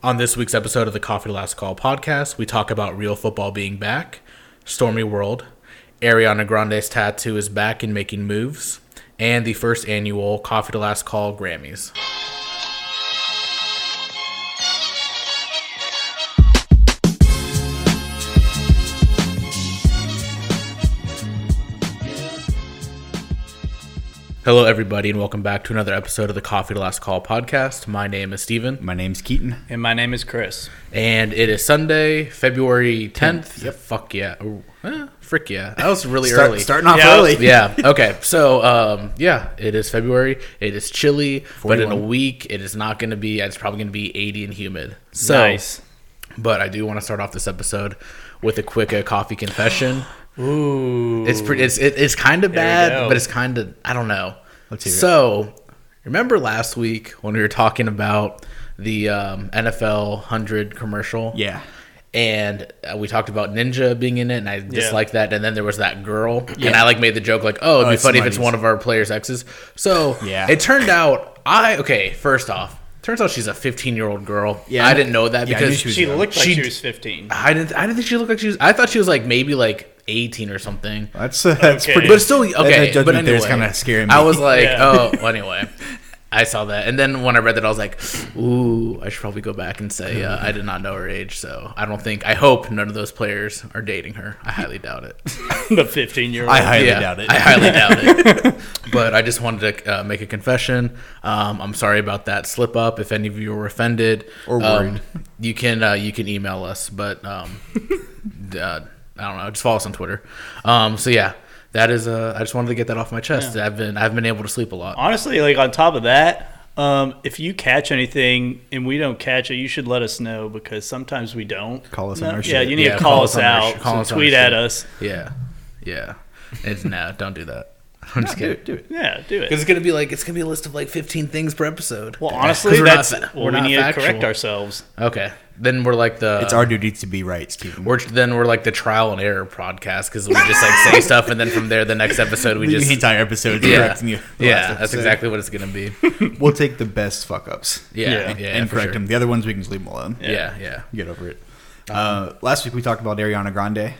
On this week's episode of the Coffee to Last Call podcast, we talk about real football being back, Stormy World, Ariana Grande's tattoo is back and making moves, and the first annual Coffee to Last Call Grammys. Hello, everybody, and welcome back to another episode of the Coffee to Last Call podcast. My name is Steven, My name's Keaton. And my name is Chris. and it is Sunday, February 10th. Yep. Fuck yeah. Ooh, eh, frick yeah. That was really Start- early. Starting off Yeah. early. yeah. Okay. So, um, yeah, it is February. It is chilly, but in a week, it is not going to be. It's probably going to be 80 and humid. So, nice. but I do want to start off this episode with a quick uh, coffee confession. Ooh. It's pretty. It's it, it's kind of bad, but it's kind of I don't know. Let's hear it. so, remember last week when we were talking about the um, NFL hundred commercial? Yeah. and uh, we talked about Ninja being in it, and I disliked that. And then there was that girl, and I like made the joke like, "Oh, it'd Oh, be it's funny if it's one of our players' exes." So Yeah. it turned out I okay. First off, turns out she's a 15 year old girl. Yeah. I didn't know that Yeah, because she was she looked like She- she, was 15. I didn't. I didn't think she looked like she was. I thought she was like maybe like 18 or something. That's uh, that's Okay. pretty. But still, okay. that, that but there anyway, is kind of scary. me. I was like, Yeah. oh, well, anyway. I saw that, and then when I read that, I was like, "Ooh, I should probably go back and say uh, I did not know her age." So I don't think, I hope none of those players are dating her. I highly doubt it. the 15 year old. I highly doubt it. I highly doubt it. But I just wanted to uh, make a confession. Um, I'm sorry about that slip up. If any of you were offended Or um, worried. you can uh, you can email us. But um, uh, I don't know. Just follow us on Twitter. Um, so yeah, that is. Uh, I just wanted to get that off my chest. I've been I've been able to sleep a lot. Honestly, like on top of that, um, if you catch anything and we don't catch it, you should let us know because sometimes we don't. Call us No, on our Yeah, shit. you need Yeah, to call, call us us out. sh- call so us tweet at us. Yeah, yeah. It's no, don't do that. I'm just do kidding. it. Do it. Yeah, do it. Because it's gonna be like it's gonna be a list of like 15 things per episode. Well, honestly, we're not that's fa- well, we're we not need factual. to correct ourselves. Okay, then we're like the It's our duty to be right, Stephen. We're then we're like the trial and error podcast because we just like say stuff and then from there the next episode we the just entire episode. yeah correcting you. the yeah that's episode. exactly what it's gonna be We'll take the best fuck ups. yeah yeah, Yeah. yeah and for correct sure. them. The other ones we can just leave them alone. yeah yeah Get over it. Uh, last week we talked about Ariana Grande, like,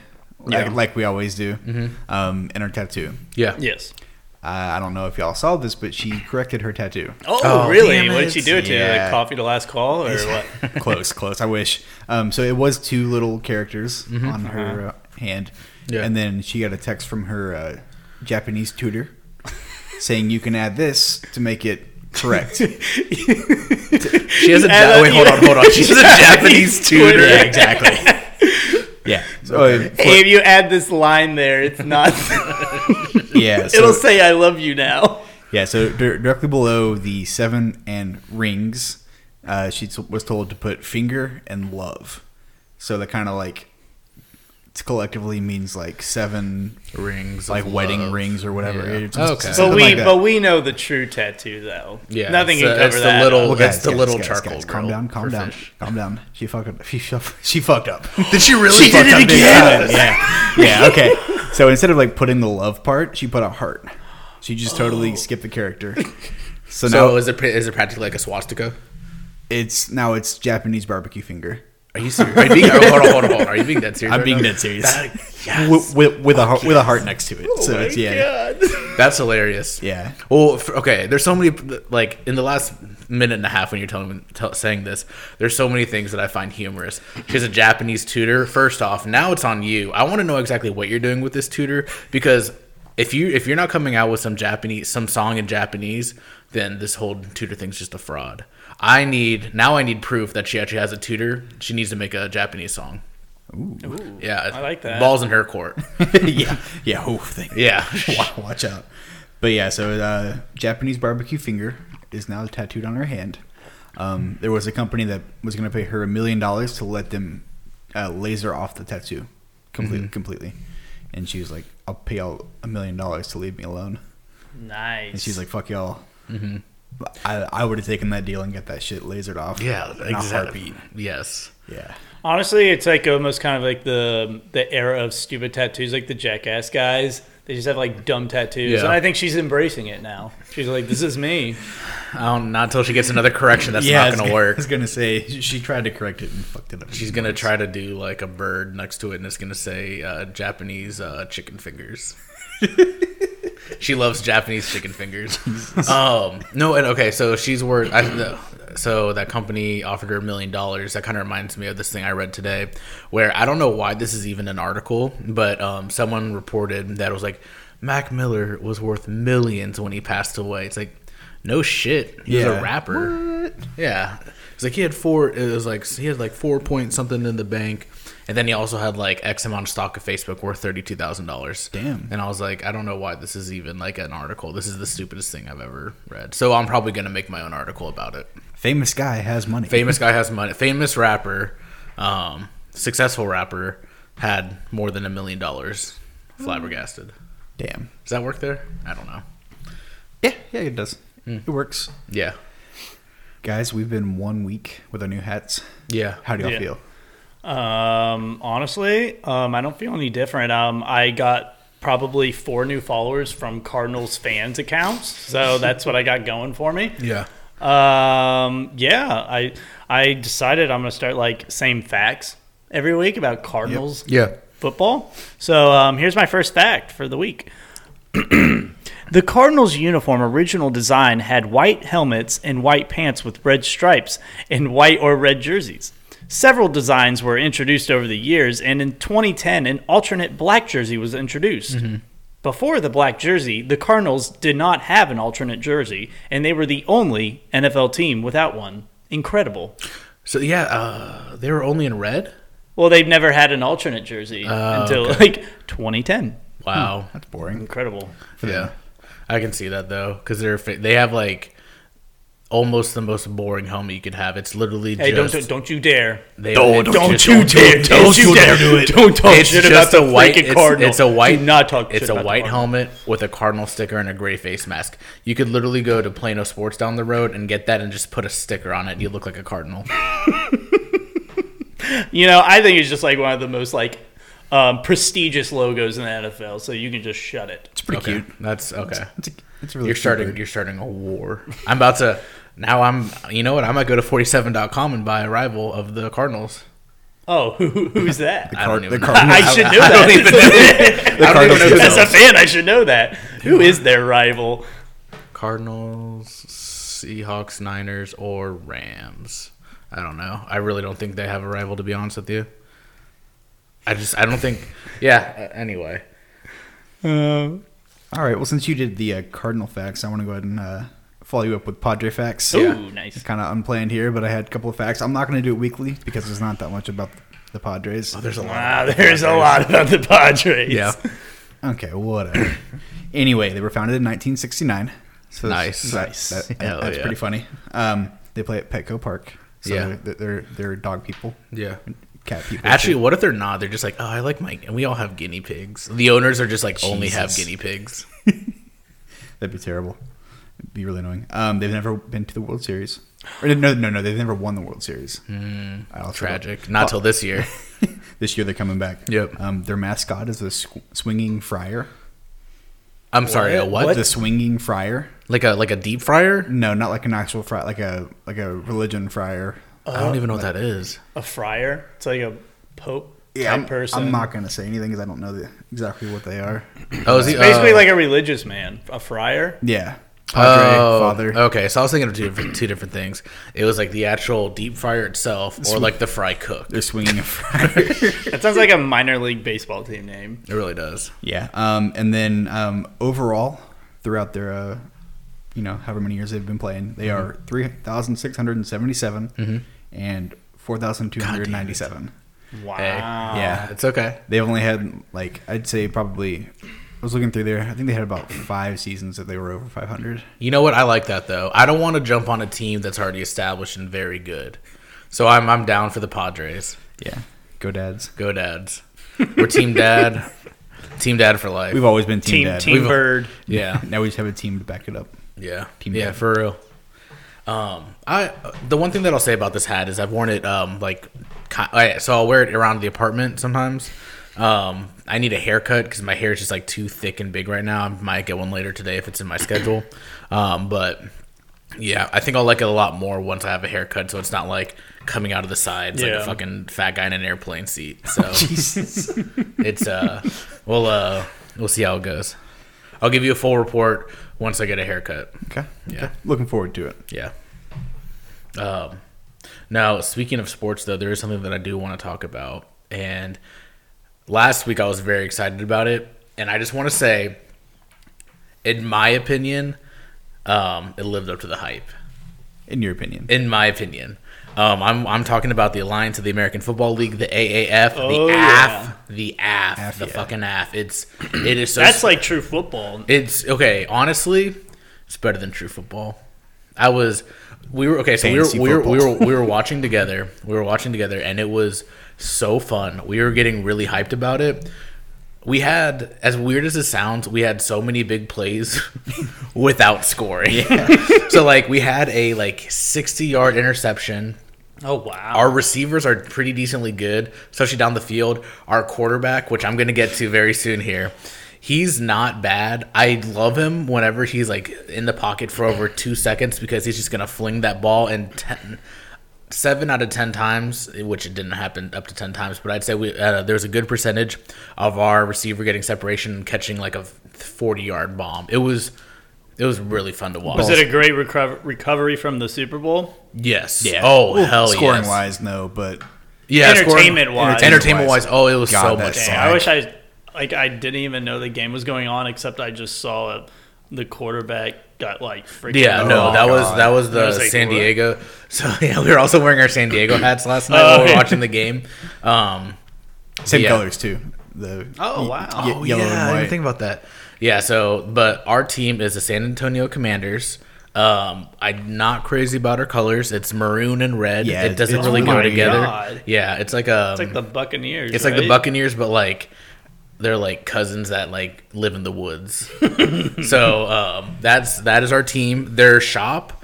Yeah. like we always do, Mm-hmm. um, and her tattoo. yeah Yes. Uh, I don't know if y'all saw this, but she corrected her tattoo. Oh, Oh, really? What did she do it to? you? Yeah. Like coffee to last call or what? close, close. I wish. Um, so it was two little characters on her uh, hand, Yeah. and then she got a text from her uh, Japanese tutor saying you can add this to make it correct. she has a ja- wait hold on hold on she's a Japanese tutor yeah, exactly. So uh, Hey, if you add this line there, it's not. yeah. So, It'll say "I love you" now. yeah. So dir- directly below the seven and rings, uh, she t- was told to put finger and love. So that kind of like collectively means like seven rings like wedding love. rings or whatever. Yeah. It's- Okay. But we, like but we know the true tattoo though. Yeah, nothing it's can the- cover it's the little- up. Well, that's the little charcoal calm girl down, calm down, fish. calm down. She fucked up. She, shuff- she fucked up. did she really She did it again time. Yeah, yeah. Okay. So instead of like putting the love part, she put a heart. She just totally oh. skipped the character. So, so now is it pra- is it practically like a swastika it's now it's Japanese barbecue finger. Are you serious are you being, hold on hold on hold on are you being dead serious I'm right being now? dead serious. yes. with, with, with a heart, with a heart next to it. Oh so my it's yeah, God. that's hilarious yeah. Well, f- okay. There's so many like in the last minute and a half when you're telling me tell, saying this. There's so many things that I find humorous. She's a Japanese tutor. First off, now it's on you. I want to know exactly what you're doing with this tutor because if you if you're not coming out with some Japanese some song in Japanese, then this whole tutor thing's just a fraud. I need now. I need proof that she actually has a tutor. She needs to make a Japanese song. Ooh, Yeah, I like that. Balls in her court. yeah, yeah. Oh, thing. Yeah. Wa- Watch out. But yeah, so uh, Japanese barbecue finger is now tattooed on her hand. Um, there was a company that was going to pay her a million dollars to let them uh, laser off the tattoo completely, completely. And she was like, "I'll pay y'all a million dollars to leave me alone." nice. And she's like, "Fuck y'all." I, I would have taken that deal and get that shit lasered off. Yeah, in a exactly. heartbeat. Yes. Yeah. Honestly, it's like almost kind of like the the era of stupid tattoos, like the jackass guys. They just have like dumb tattoos, Yeah. and I think she's embracing it now. She's like, "This is me." I don't, not until she gets another correction that's I not going to work. I was gonna say she- she tried to correct it and fucked it up. She's gonna try to do like a bird next to it, and it's gonna say uh, Japanese uh, chicken fingers. she loves Japanese chicken fingers. um, no, and okay, so she's worth. I, so that company offered her a million dollars. That kind of reminds me of this thing I read today, where I don't know why this is even an article, but um, someone reported that it was like Mac Miller was worth millions when he passed away. It's like. No shit. He was a rapper. Yeah. It's like he had four. It was like he had like four point something in the bank, and then he also had like X amount of stock of Facebook worth thirty two thousand dollars. Damn. And I was like, I don't know why this is even like an article. This is the stupidest thing I've ever read. So I'm probably gonna make my own article about it. Famous guy has money. Famous guy has money. Famous rapper, um, successful rapper had more than a million dollars. Flabbergasted. Damn. Does that work there? I don't know. Yeah, yeah, it does. It works. Yeah. Guys, we've been one week with our new hats. Yeah. How do y'all Yeah. feel? Um, honestly, um, I don't feel any different. Um, I got probably four new followers from Cardinals fans accounts, so that's what I got going for me. Yeah. Um, yeah, I I decided I'm gonna start like same facts every week about Cardinals Yeah. football. So um, here's my first fact for the week. the Cardinals uniform original design had white helmets and white pants with red stripes and white or red jerseys. Several designs were introduced over the years, and in 2010, an alternate black jersey was introduced. Before the black jersey, the Cardinals did not have an alternate jersey, and they were the only NFL team without one. Incredible. So yeah, uh, they were only in red. Well, they've never had an alternate jersey Oh, until okay. like 2010. Wow. That's boring. Incredible. Yeah, I can see that though, because they're fa- they have like almost the most boring helmet you could have. It's literally Hey, just don't don't you dare! they, Don't- it's Don't just- you dare! Don't you dare do it. Don't talk It's shit just about a the white. freaking It's, Cardinal. it's a white. Do not talk. It's shit a about the white Cardinal. helmet with a cardinal sticker and a gray face mask. You could literally go to Plano Sports down the road and get that and just put a sticker on it. You look like a cardinal. You know, I think it's just like one of the most like um, prestigious logos in the NFL. So you can just shut it. It's pretty okay, cute. that's okay. It's, a, it's really You're cute starting. You're starting a war. I'm about to. Now I'm. You know what? I might go to 47.com and buy a rival of the Cardinals. Oh, who, who's that? I don't even the know. Cardinals. I should know I don't that. even know. I don't even know As a fan, I should know that. Who is their rival? Cardinals, Seahawks, Niners, or Rams. I don't know. I really don't think they have a rival. To be honest with you, I just I don't think. Yeah. uh, Anyway, All right. Well, since you did the uh, Cardinal facts, I want to go ahead and uh, follow you up with Padre facts. Ooh, Yeah. nice. It's kind of unplanned here, but I had a couple of facts. I'm not going to do it weekly because there's not that much about the Padres. oh, there's a lot. Wow, about the there's a Padres. lot about the Padres. Yeah. Okay, whatever. anyway, they were founded in 1969. So Nice. that- Nice. that- Hell that's yeah. pretty funny. Um, they play at Petco Park. So Yeah. they're, they're they're dog people, Yeah. Cat people. Actually, too. what if they're not? They're just like, oh, I like my. And we all have guinea pigs. The owners are just like only have guinea pigs. that'd be terrible. It'd be really annoying. Um, they've never been to the World Series. Or, no, no, no. They've never won the World Series. I also- Tragic. Not till this year. This year they're coming back. Yep. Um, their mascot is the sw- swinging friar. I'm sorry. A what? What? The swinging friar. Like a like a deep fryer? No, not like an actual friar, like a like a religion friar. I don't even know what that is. A friar. It's like a pope Yeah, I'm, person. I'm not gonna say anything because I don't know the, exactly what they are. Oh, is he Basically, oh. like a religious man. A friar. Yeah, padre, Oh, father. Okay, so I was thinking of two different, two different things. It was like the actual deep fryer itself, or like the fry cook. They're swinging a friar. That sounds like a minor league baseball team name. It really does. yeah. Um, and then um, overall, throughout their, uh, you know, however many years they've been playing, they Mm-hmm. are three thousand six hundred and seventy-seven and four thousand two hundred ninety-seven. Wow. Yeah. It's okay. They've only had like I'd say probably. I was looking through there. I think they had about five seasons that they were over 500. You know what? I like that though. I don't want to jump on a team that's already established and very good. So I'm I'm down for the Padres. Yeah, go dads. Go Dads. We're Team Dad. team Dad for life. We've always been team, Team dad. Team We've- Bird. yeah. Now we just have a team to back it up. Yeah, Team yeah, Dad. for real. Um, I the one thing that I'll say about this hat is I've worn it um like, so I'll wear it around the apartment sometimes. Um, I need a haircut because my hair is just like too thick and big right now. I might get one later today if it's in my schedule. Um, but yeah, I think I'll like it a lot more once I have a haircut, so it's not like coming out of the sides like Yeah. a fucking fat guy in an airplane seat. So it's uh, we'll uh, we'll see how it goes. I'll give you a full report once I get a haircut. Okay. Yeah. Okay. Looking forward to it. Yeah. Um, now, speaking of sports, though, there is something that I do want to talk about. And last week I was very excited about it. And I just want to say, in my opinion, um, it lived up to the hype. In your opinion. In my opinion. Um, I'm, I'm talking about the Alliance of the American Football League, the AAF, Oh, the yeah. AF, the AF, AF, the yeah. fucking AF. It's it is so That's like true football. it's okay. Honestly, it's better than true football. I was, we were okay. So we were Fantasy we were, we were we were watching together. We were watching together, and it was so fun. We were getting really hyped about it. We had, as weird as it sounds, we had so many big plays without scoring. so like we had a like sixty yard interception. Oh wow. Our receivers are pretty decently good, especially down the field. Our quarterback, which I'm going to get to very soon here, he's not bad. I love him whenever he's like in the pocket for over two seconds because he's just going to fling that ball and ten, seven out of ten times, which it didn't happen up to ten times, but I'd say we uh, there's a good percentage of our receiver getting separation and catching like a 40 yard bomb. It was. It was really fun to watch. was it a great recover- recovery from the Super Bowl? yes? Yeah. Oh Well, hell Scoring yes. wise, no, but Yeah, Entertainment wise. entertainment wise, oh, it was God, so much fun. Dang, I wish I like I didn't even know the game was going on except I just saw it, the quarterback got like freaking Yeah, no, Oh, that was that was the was like, San what? Diego. So yeah, we were also wearing our San Diego hats last night Oh, while we were watching the game. Um, same Yeah. colors too. The Oh, wow. y- oh yellow yeah, I and didn't white. think about that. Yeah, so but our team is the San Antonio Commanders. Um, I'm not crazy about our colors. It's maroon and red. Yeah, it doesn't it's- really go my together. God. Yeah, it's like a It's like the Buccaneers. It's like the right? Buccaneers, but like they're like cousins that like live in the woods. so um, that's that is our team. Their shop.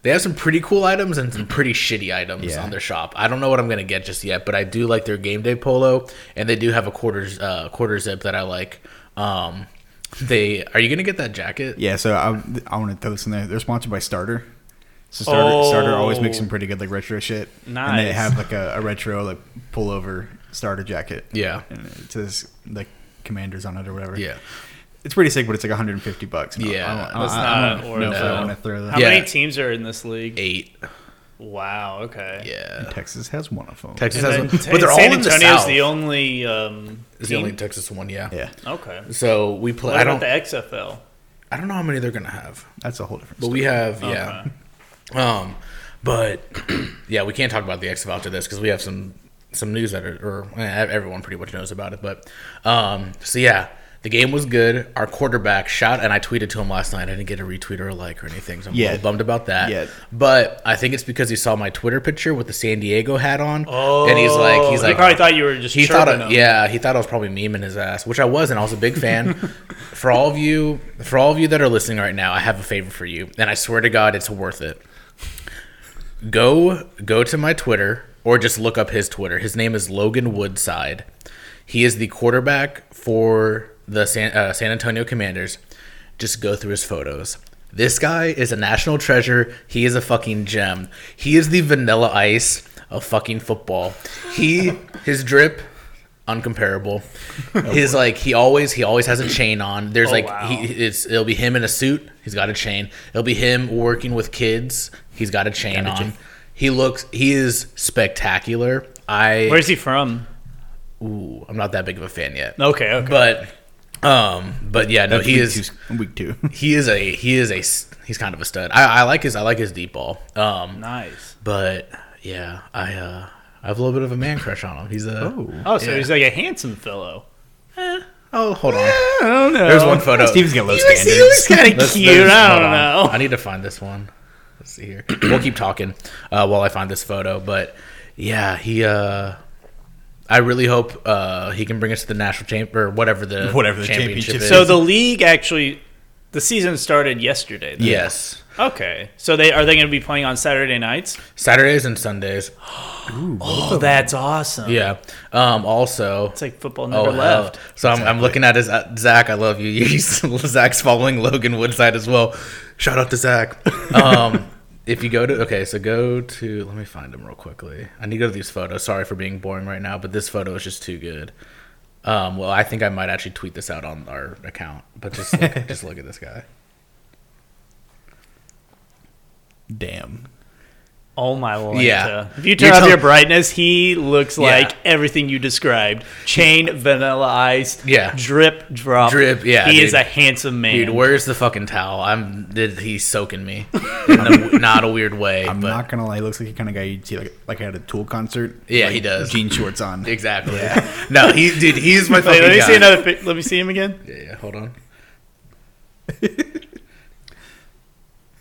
They have some pretty cool items and some pretty shitty items Yeah. on their shop. I don't know what I'm gonna get just yet, but I do like their game day polo, and they do have a quarters uh, quarter zip that I like. Um, they are you gonna get that jacket? Yeah, so I, I want to throw this in there. They're sponsored by Starter. So Starter, Starter always makes some Oh. pretty good like retro shit. And they have like a, a retro like pullover Starter jacket. Yeah, And it says like Commanders on it or whatever. yeah. It's pretty sick, but it's like 150 bucks. And I- Yeah, I, don't- I, that's I, not I don't know if I want to throw that. How Yeah. many teams are in this league? Eight. Wow. Okay. Yeah. Texas has one of them. Texas And has then one, but they're all San in the Antonio's south. the only um, It's the team? only Texas one. Yeah. Yeah, Okay. So we play. What I about don't. the XFL? I don't know how many they're gonna have. that's a whole different. But story. we have, yeah. Um, but yeah, we can't talk about the XFL after this because we have some some news that are, or eh, everyone pretty much knows about it. But um, so yeah, the game was good. Our quarterback shot, and I tweeted to him last night. I didn't get a retweet or a like or anything, so I'm a Yeah. little bummed about that. Yeah. But I think it's because he saw my Twitter picture with the San Diego hat on, and he's like, he's oh, he like, probably thought you were just he thought, chirping him. yeah, he thought I was probably memeing his ass, which I wasn't. I was a big fan. for all of you, for all of you that are listening right now, I have a favor for you, and I swear to God, it's worth it. Go, go to my Twitter, or just look up his Twitter. His name is Logan Woodside. He is the quarterback for the San, uh, San Antonio Commanders. Just go through his photos. This guy is a national treasure. He is a fucking gem. He is the vanilla ice of fucking football. He his drip uncomparable. His like he always he always has a chain on. There's Oh, like wow. he it's it'll be him in a suit. He's got a chain. It'll be him working with kids. He's got a chain on. He looks he is spectacular. I Where's he from? ooh, I'm not that big of a fan yet. Okay. Okay. But um but yeah, no That's he week is two, week two. he is a he is a he's kind of a stud. I, I like his I like his deep ball. Um nice. but yeah, I uh I have a little bit of a man crush on him. He's a oh, Oh, so Yeah. he's like a handsome fellow. oh hold on. I don't know. There's one photo. Steven's got low He looks, standards. he looks kind of cute. I don't on. know. I need to find this one. Let's see here. we'll keep talking uh, while I find this photo. But yeah, he. uh I really hope uh he can bring us to the national champ or whatever the Whatever the championship championship is. So the league actually The season started yesterday. then. Yes, Okay. So they are they going to be playing on Saturday nights? Saturdays and Sundays. Oh, that's awesome. Yeah. Um. Also, It's like football never Oh, hell. left. So I'm, I'm looking at his uh, Zach. I love you. He's, Zach's following Logan Woodside as well. Shout out to Zach. Um, if you go to okay, so go to let me find him real quickly. I need to go to these photos. Sorry for being boring right now, but this photo is just too good. Um, well, I think I might actually tweet this out on our account, but just look, just look at this guy. Damn. Oh my lord. Yeah. If you You're turn up tell- your brightness, he looks Yeah. like everything you described. Chain, vanilla ice, Yeah. drip, drop. Drip, yeah, He dude. is a handsome man. Dude, where's the fucking towel? I'm. did- He's soaking me in a, not a weird way. I'm but not gonna lie. He looks like the kind of guy you'd see like like at a Tool concert. Yeah, like, he does. Jean shorts on. exactly. no, he dude. He's my Wait, fucking let me guy. see another let me see him again. Yeah, yeah, hold on.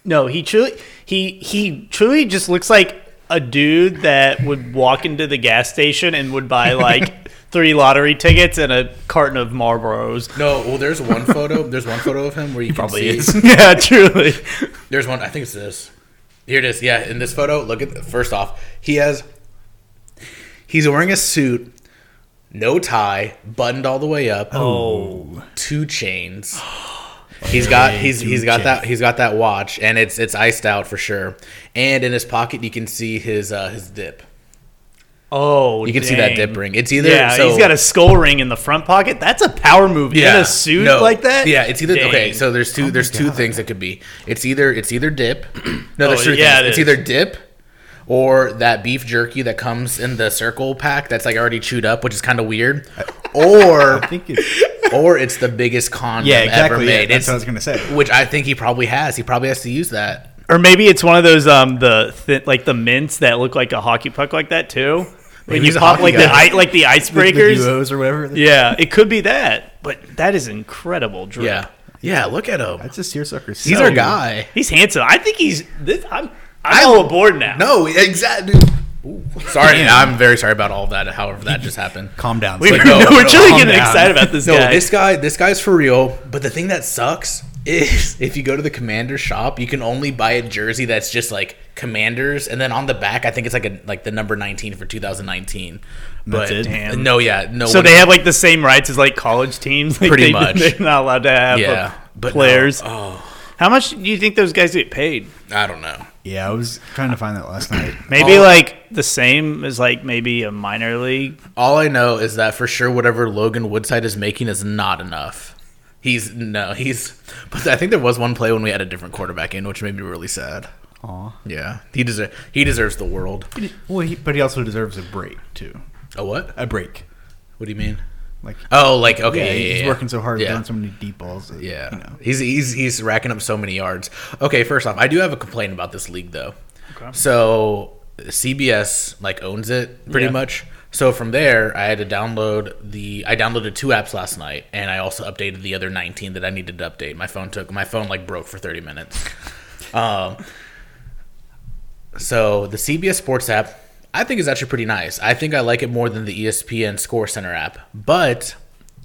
No, he truly he he truly just looks like a dude that would walk into the gas station and would buy like three lottery tickets and a carton of Marlboros. No, well, there's one photo. There's one photo of him where you Probably can see. is. yeah, truly. There's one. I think it's this. Here it is. Yeah, in this photo, look at. First off, he has. He's wearing a suit, no tie, buttoned all the way up, Oh, two chains. He's got he's he's got that he's got that watch, and it's it's iced out for sure. And in his pocket, you can see his uh, his dip. oh, You can see that dip ring. It's either Yeah, so, he's got a skull ring in the front pocket. That's a power move in a suit no. like that. Yeah, it's either okay. So there's two. there's two things it could be. It's either it's either dip. No, there's Oh, three yeah, things. it It's is. either dip or that beef jerky that comes in the circle pack that's like already chewed up, which is kind of weird. Or I think it's or it's the biggest condom yeah, ever exactly. Yeah, made. that's It's- what I was gonna say. which I think he probably has. He probably has to use that. Or maybe it's one of those um the th- like the mints that look like a hockey puck like that too. When you pop like the guy. i- like the The icebreakers. duos or whatever. yeah, it could be that. But that is incredible, Drew. Yeah, yeah. Look at him. That's a seersucker. He's our guy. He's handsome. I think he's. This, I'm. I'm all aboard now. No, exactly. Sorry, I'm very sorry about all that. However, that just happened. Calm down. we, Slade. no, we're really getting down. excited about this No, guy. this guy, this guy's for real. But the thing that sucks is if you go to the Commander shop, you can only buy a jersey that's just like Commanders, and then on the back, I think it's like a like the number 19 for 2019. But Damn. no, yeah, no. so one- they have like the same rights as like college teams. Like, Pretty they, much. They're not allowed to have yeah, but players. No. Oh, How much do you think those guys get paid? I don't know. Yeah, I was trying to find that last night. Maybe Oh. like the same as like maybe a minor league. All I know is that for sure, whatever Logan Woodside is making is not enough. He's no, he's. But I think there was one play when we had a different quarterback in, which made me really sad. Aw. Yeah, he deserves he deserves the world. Well, he, but he also deserves a break too. A what? A break. What do you mean? Like Oh, like okay, yeah, yeah, he's yeah, working so hard, Yeah. throwing so many deep balls. that, Yeah, you know. he's he's he's racking up so many yards. Okay, first off, I do have a complaint about this league though. Okay. So CBS like owns it pretty much. So from there, I had to download the. I downloaded two apps last night, and I also updated the other 19 that I needed to update. My phone took my phone like broke for 30 minutes. um. So the CBS Sports app, I think is actually pretty nice. I think I like it more than the ESPN Score Center app, but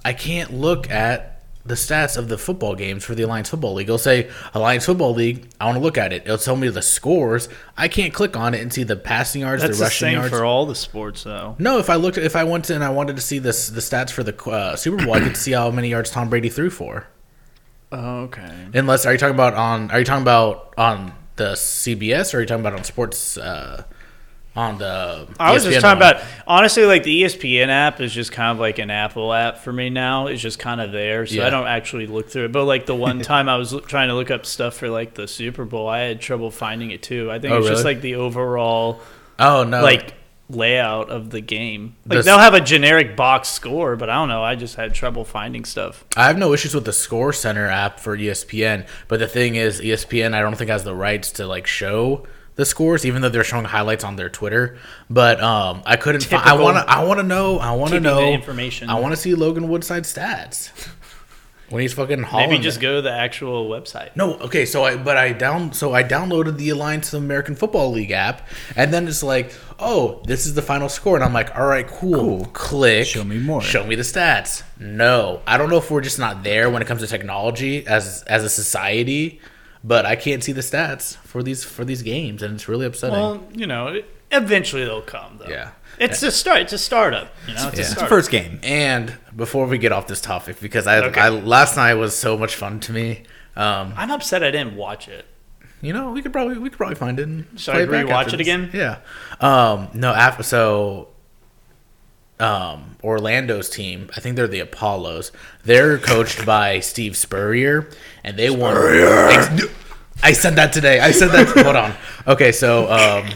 I can't look at the stats of the football games for the Alliance Football League. It'll say Alliance Football League. I want to look at it. It'll tell me the scores. I can't click on it and see the passing yards, That's the the rushing same yards. for all the sports though. no, if I looked, if I went to and I wanted to see this the stats for the uh, Super Bowl, I could see how many yards Tom Brady threw for. Okay. Unless are you talking about on? Are you talking about on the CBS or are you talking about on sports? Uh, on the I was just talking one? about honestly, like the ESPN app is just kind of like an Apple app for me now. It's just kind of there, so Yeah. I don't actually look through it. But like the one time I was trying to look up stuff for like the Super Bowl, I had trouble finding it too. I think Oh, it's just like the overall Oh no! like layout of the game. Like The- they'll have a generic box score, but I don't know. I just had trouble finding stuff. I have no issues with the Score Center app for ESPN, but the thing is, ESPN I don't think has the rights to like show the scores, even though they're showing highlights on their Twitter. But um, I couldn't. Find, I want to. I want to know. I want to know information. I want to see Logan Woodside stats. when he's fucking hauling. Maybe just it. go to the actual website. No, okay, so I but I down so I downloaded the Alliance of American Football League app, and then it's like, oh, this is the final score, and I'm like, all right, cool. Cool. Click. Show me more. Show me the stats. No, I don't know if we're just not there when it comes to technology as as a society, but I can't see the stats for these for these games, and it's really upsetting. Well, you know, eventually they'll come though. Yeah. It's a start. It's a startup. You know, it's Yeah. a It's the startup. first game. and before we get off this topic, because I, Okay. I last night was so much fun to me. Um, I'm upset I didn't watch it. you know, we could probably we could probably find it. And Should play I it rewatch after it again? Yeah. Um, no, after so, um, Orlando's team, I think they're the Apollos. They're coached by Steve Spurrier, and they won. I said that today. I said that. hold on. Okay, so um,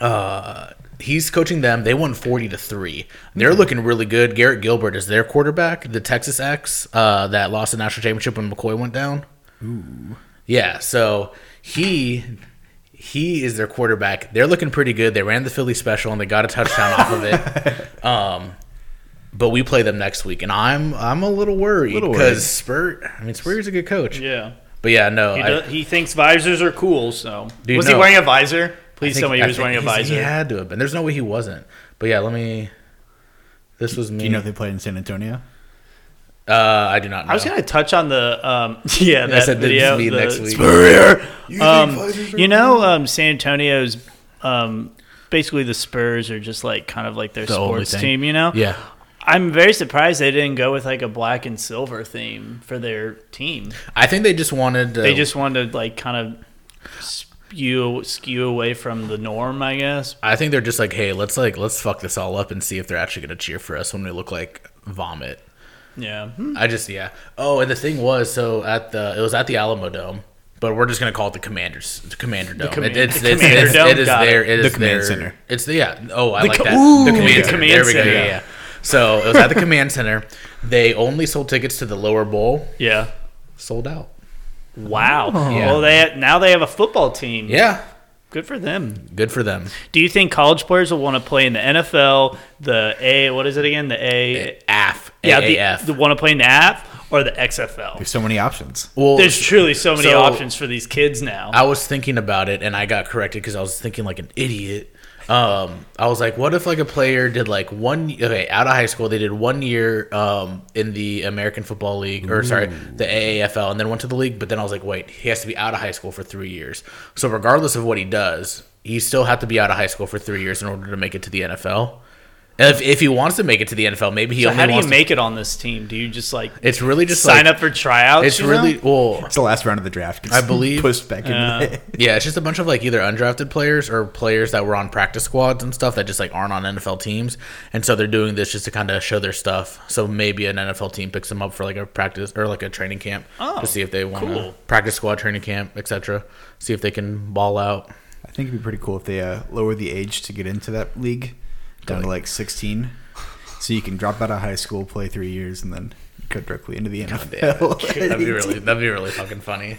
uh, he's coaching them. They won forty to three. They're looking really good. Garrett Gilbert is their quarterback, the Texas X uh, that lost the national championship when McCoy went down. Yeah, so he he is their quarterback. They're looking pretty good. They ran the Philly special and they got a touchdown off of it. Um, but we play them next week, and I'm I'm a little worried because Spur. I mean, Spurrier's a good coach. Yeah. But yeah, no, He, I, does, he thinks visors are cool. So Dude, was no. he wearing a visor? Please think- tell me he I was wearing a he's- visor. He had to have been. There's no way he wasn't. But yeah, let me. This was me. Do you know if they played in San Antonio? Uh, I do not know. I was gonna touch on the um, yeah that said this video. is me the next week. Spurrier. Um, you know, um, San Antonio's um, basically the Spurs are just like kind of like their The only sports thing. team. You know, Yeah, I'm very surprised they didn't go with like a black and silver theme for their team. I think they just wanted. To, They just wanted to like kind of skew skew away from the norm, I guess. I think they're just like, hey, let's like let's fuck this all up and see if they're actually gonna cheer for us when we look like vomit. Yeah. I just yeah. Oh, and the thing was, so at the it was at the Alamodome, but we're just gonna call it the Commanders, the Commander Dome. Command- it, it's, the it's, Commander it's, Dome, it is got there. it. It The Command there. Center. It's the yeah. Oh, I The like co- that. Ooh, the Command the Center. Command there we go. Center. Yeah, yeah. So it was at the Command Center. They only sold tickets to the lower bowl. Yeah. Sold out. Wow. Yeah. Well, they now they have a football team. Yeah. Good for them. Good for them. Do you think college players will want to play in the NFL, the A, what is it again? The A, AF. yeah, AAF. the, the want to play in the app or the XFL? There's so many options. well, There's truly so many so- options for these kids now. I was thinking about it and I got corrected because I was thinking like an idiot. Um, I was like, what if like a player did like one okay out of high school they did one year um, in the American Football League or sorry the AAFL and then went to the league, but then I was like, wait, he has to be out of high school for three years. So regardless of what he does, he still had to be out of high school for three years in order to make it to the NFL. And if, if he wants to make it to the NFL, maybe he so only how do you wants to- make it on this team? Do you just like It's really just sign like, up for tryouts? It's you know? really well. It's the last round of the draft. Gets I believe- pushed back Yeah. into the Yeah, it's just a bunch of like either undrafted players or players that were on practice squads and stuff that just like aren't on NFL teams, and so they're doing this just to kind of show their stuff. So maybe an NFL team picks them up for like a practice or like a training camp Oh, to see if they want to cool. practice squad training camp, etc. See if they can ball out. I think it'd be pretty cool if they uh, lower the age to get into that league down to like 16, so you can drop out of high school, play three years, and then go directly into the Damn, NFL. that'd be really that'd be really fucking funny.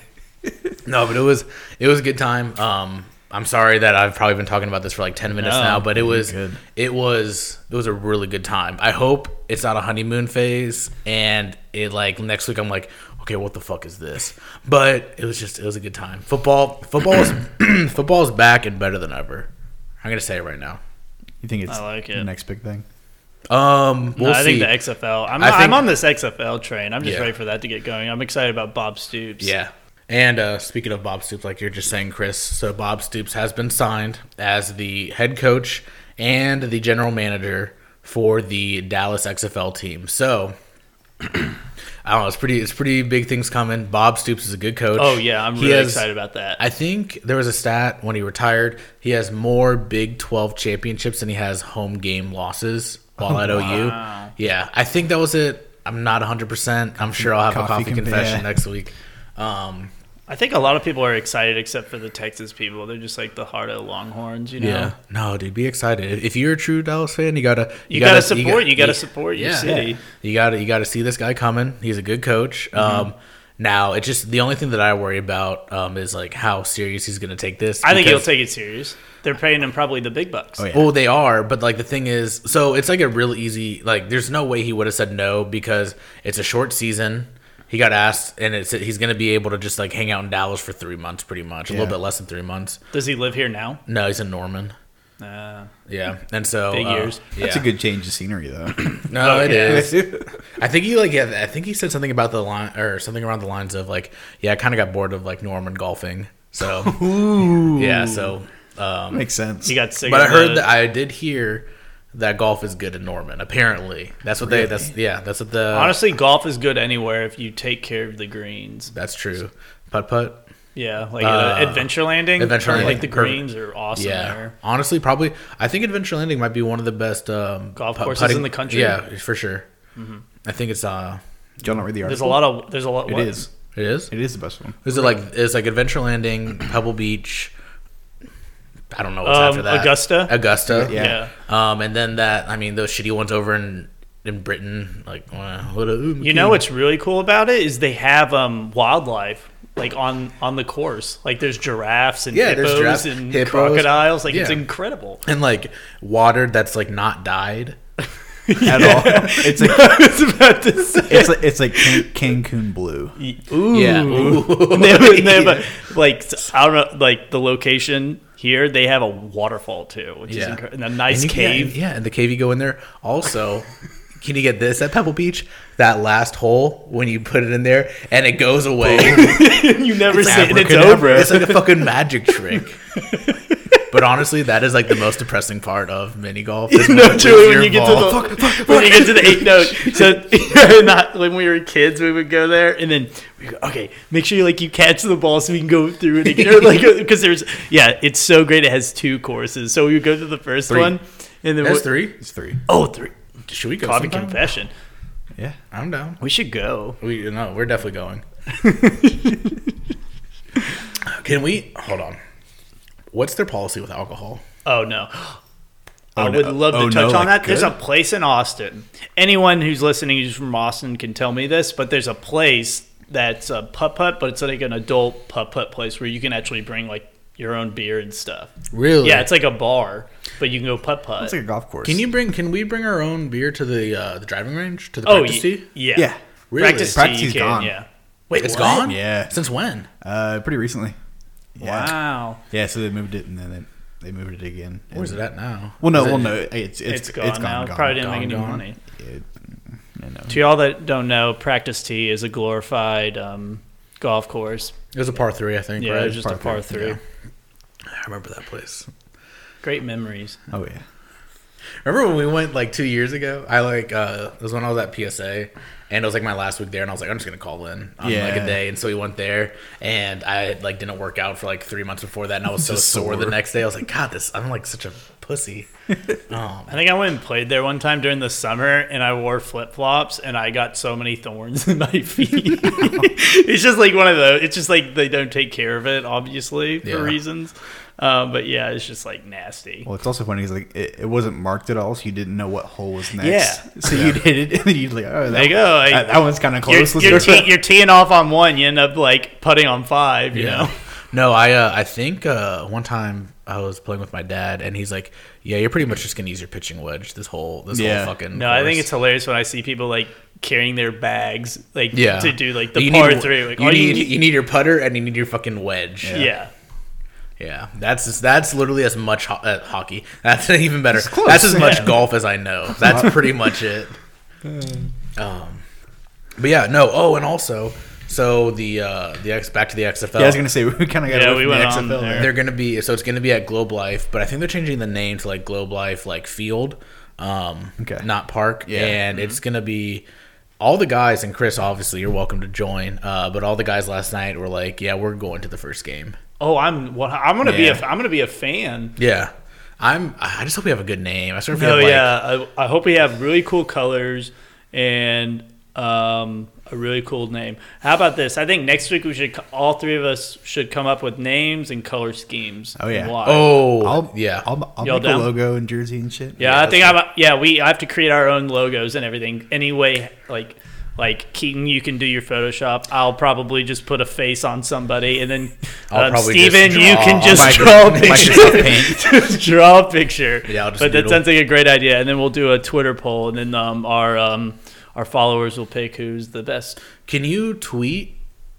No, but it was it was a good time. Um, I'm sorry that I've probably been talking about this for like ten minutes No, now, but it was good. it was it was a really good time. I hope it's not a honeymoon phase, and it like next week I'm like, okay, what the fuck is this? But it was just it was a good time. Football football is football is back and better than ever. I'm gonna say it right now. You think it's I like the next big thing? Um, we'll No, I see. think the XFL. I'm, I I'm on this XFL train. I'm just Yeah. ready for that to get going. I'm excited about Bob Stoops. Yeah. And uh, speaking of Bob Stoops, like you're just saying, Chris, so Bob Stoops has been signed as the head coach and the general manager for the Dallas XFL team. So I don't know, it's pretty it's pretty big things coming. Bob Stoops is a good coach. Oh yeah, I'm He really has- excited about that. I think there was a stat when he retired. He has more Big 12 championships than he has home game losses while at OU. Yeah, I think that was it. I'm not 100%. I'm sure I'll have a coffee coffee confession yeah. next week. Um, I think a lot of people are excited except for the Texas people. They're just like the heart of the Longhorns, you know. Yeah. No, dude, be excited. If you're a true Dallas fan, you gotta You, gotta, support. You, gotta support your yeah. city. You gotta you gotta see this guy coming. He's a good coach. Mm-hmm. Um, now it's just the only thing that I worry about um, is like how serious he's gonna take this. I think he'll take it serious. They're paying him probably the big bucks. Oh, yeah. Well, they are, but like the thing is, so it's like a real easy. Like, there's no way he would have said no because it's a short season. He got asked, and it's he's gonna be able to just like hang out in Dallas for three months, pretty much, a Yeah. little bit less than three months. Does he live here now? No, he's in Norman. Uh, Yeah, and so Big uh, years. Yeah. That's a good change of scenery, though. No, it yeah. is. I think he like yeah. I think he said something about the line or something around the lines of like yeah. I kind of got bored of like Norman golfing. So yeah. So um, Makes sense. he got sick. but I of heard the- that I did hear that golf is good in Norman. Apparently, that's what they. That's yeah. That's what the Honestly, golf is good anywhere if you take care of the greens. That's true. Putt putt. Yeah, like Uh, uh, adventure landing. Adventure Landing, think the greens are awesome Yeah. there. Honestly, probably. I think Adventure Landing might be one of the best um, Golf put- courses in the country? Yeah, for sure. I think it's uh, Do y'all not read the article? There's a lot of there's a lot. It what? is. it is. It is the best one. Is it like it's like Adventure Landing, Pebble Beach? I don't know what's Um, after that. Augusta? Augusta. Yeah. Yeah. Um, and then that. I mean, those shitty ones over in in Britain, like uh, what a, ooh, You know what's really cool about it is they have um, wildlife like on on the course. Like there's giraffes and Yeah, there's hippos giraffes, and hippos. crocodiles. Like it's incredible. and like water that's like not dyed. At all. It's like I was about to say. it's like it's like Can- Cancun blue. Ooh. Yeah. And they have, and they have a, like I don't know, like the location here. They have a waterfall too, which is Yeah. incredible. And a nice And cave. Yeah, and the cave you go in there. Also, can you get this at Pebble Beach? That last hole when you put it in there and it goes away. you never see it. It's over. It's like a fucking magic trick. But honestly, that is like the most depressing part of mini golf. is no, when true. When you get to the when you get to the eight note, so not when we were kids, we would go there and then we go, okay, make sure you like you catch the ball so we can go through it again. Or, like because there's yeah, it's so great. It has two courses, so we would go to the first Three. one and then There's three. It's three. Oh, three. Should we go? Coffee sometime? confession. Yeah. I'm down. We should go. We no, we're definitely going. Can we hold on? What's their policy with alcohol? Oh no. I Oh, would no. love to Oh, touch no, on like that. There's a place in Austin. Anyone who's listening who's from Austin can tell me this, but there's a place that's a putt putt, but it's like an adult putt putt place where you can actually bring like your own beer and stuff. Really? Yeah, it's like a bar, but you can go putt putt. It's like a golf course. Can you bring? Can we bring our own beer to the uh, the driving range to the oh, practice y- tee? yeah, Yeah. Really? Practice, Practice tee, you tee's can, gone. Yeah. Wait, it's what? gone. Yeah. Since when? Uh, pretty recently. Yeah. Wow. Yeah. So they moved it and then they, they moved it again. Where's it at now? Well, no, Is it- well, no. It's it's it's gone now. gone. Probably didn't Gone, make any gone. money. It- no, no. To y'all that don't know, practice tee is a glorified um, golf course. It was a par three, I think. Yeah, right? it's just a Par par three, three. yeah. I remember that place. Great memories. Oh yeah. Remember when we went like two years ago? I like uh it was when I was at PSA and it was like my last week there and I was like, I'm just gonna call in on like a day and so we went there and I like didn't work out for like three months before that and I was so Just sore the next day. I was like, God, this I'm like such a pussy. um, I think I went and played there one time during the summer, and I wore flip flops, and I got so many thorns in my feet. it's just like one of those. It's just like they don't take care of it, obviously, for Yeah. reasons. Um, but yeah, it's just like nasty. Well, it's also funny because like it, it wasn't marked at all, so you didn't know what hole was next. Yeah. So you'd hit it, and then you'd like, oh, that, There you go. Like, that, that one's kind of you're, close. You're, go. tee, you're teeing off on one, you end up like putting on five. You know. No, I uh, I think uh, one time I was playing with my dad and he's like, Yeah, you're pretty much just gonna use your pitching wedge this whole this Yeah. whole fucking No, I think it's hilarious when I see people like carrying their bags, like yeah to do like the You par need- three. Like, you all need you you need your putter and you need your fucking wedge. yeah. Yeah, that's just, that's literally as much ho- uh, hockey. That's even better. close. That's as much golf as I know. That's pretty much it. Um, but yeah, no. Oh, and also, so the uh, the X back to the XFL. Yeah, I was gonna say we kind of got Yeah, we from the went on XFL there. they're gonna be so it's gonna be at Globe Life, but I think they're changing the name to like Globe Life like Field, um, Okay. not Park. Yeah. and it's gonna be all the guys and Chris. Obviously, you're welcome to join. Uh, but all the guys last night were like, "Yeah, we're going to the first game." Oh, I'm what I'm gonna be. A, Yeah. I'm gonna be a fan. Yeah, I'm. I just hope we have a good name. I sort of No, feel like, yeah, I, I hope we have really cool colors and um, a really cool name. How about this? I think next week we should all three of us should come up with names and color schemes. Oh, yeah. why. Oh, I'll, yeah. I'll, I'll Y'all make down? a logo and jersey and shit. yeah, I think I'm. Yeah, we I have to create our own logos and everything. Anyway, like. Like Keaton, you can do your Photoshop. I'll probably just put a face on somebody, and then I'll um, Steven, you can just Micro- draw a picture. Paint. just draw a picture. Yeah, I'll just but that sounds like a great idea. And then we'll do a Twitter poll, and then um, our um, our followers will pick who's the best. Can you tweet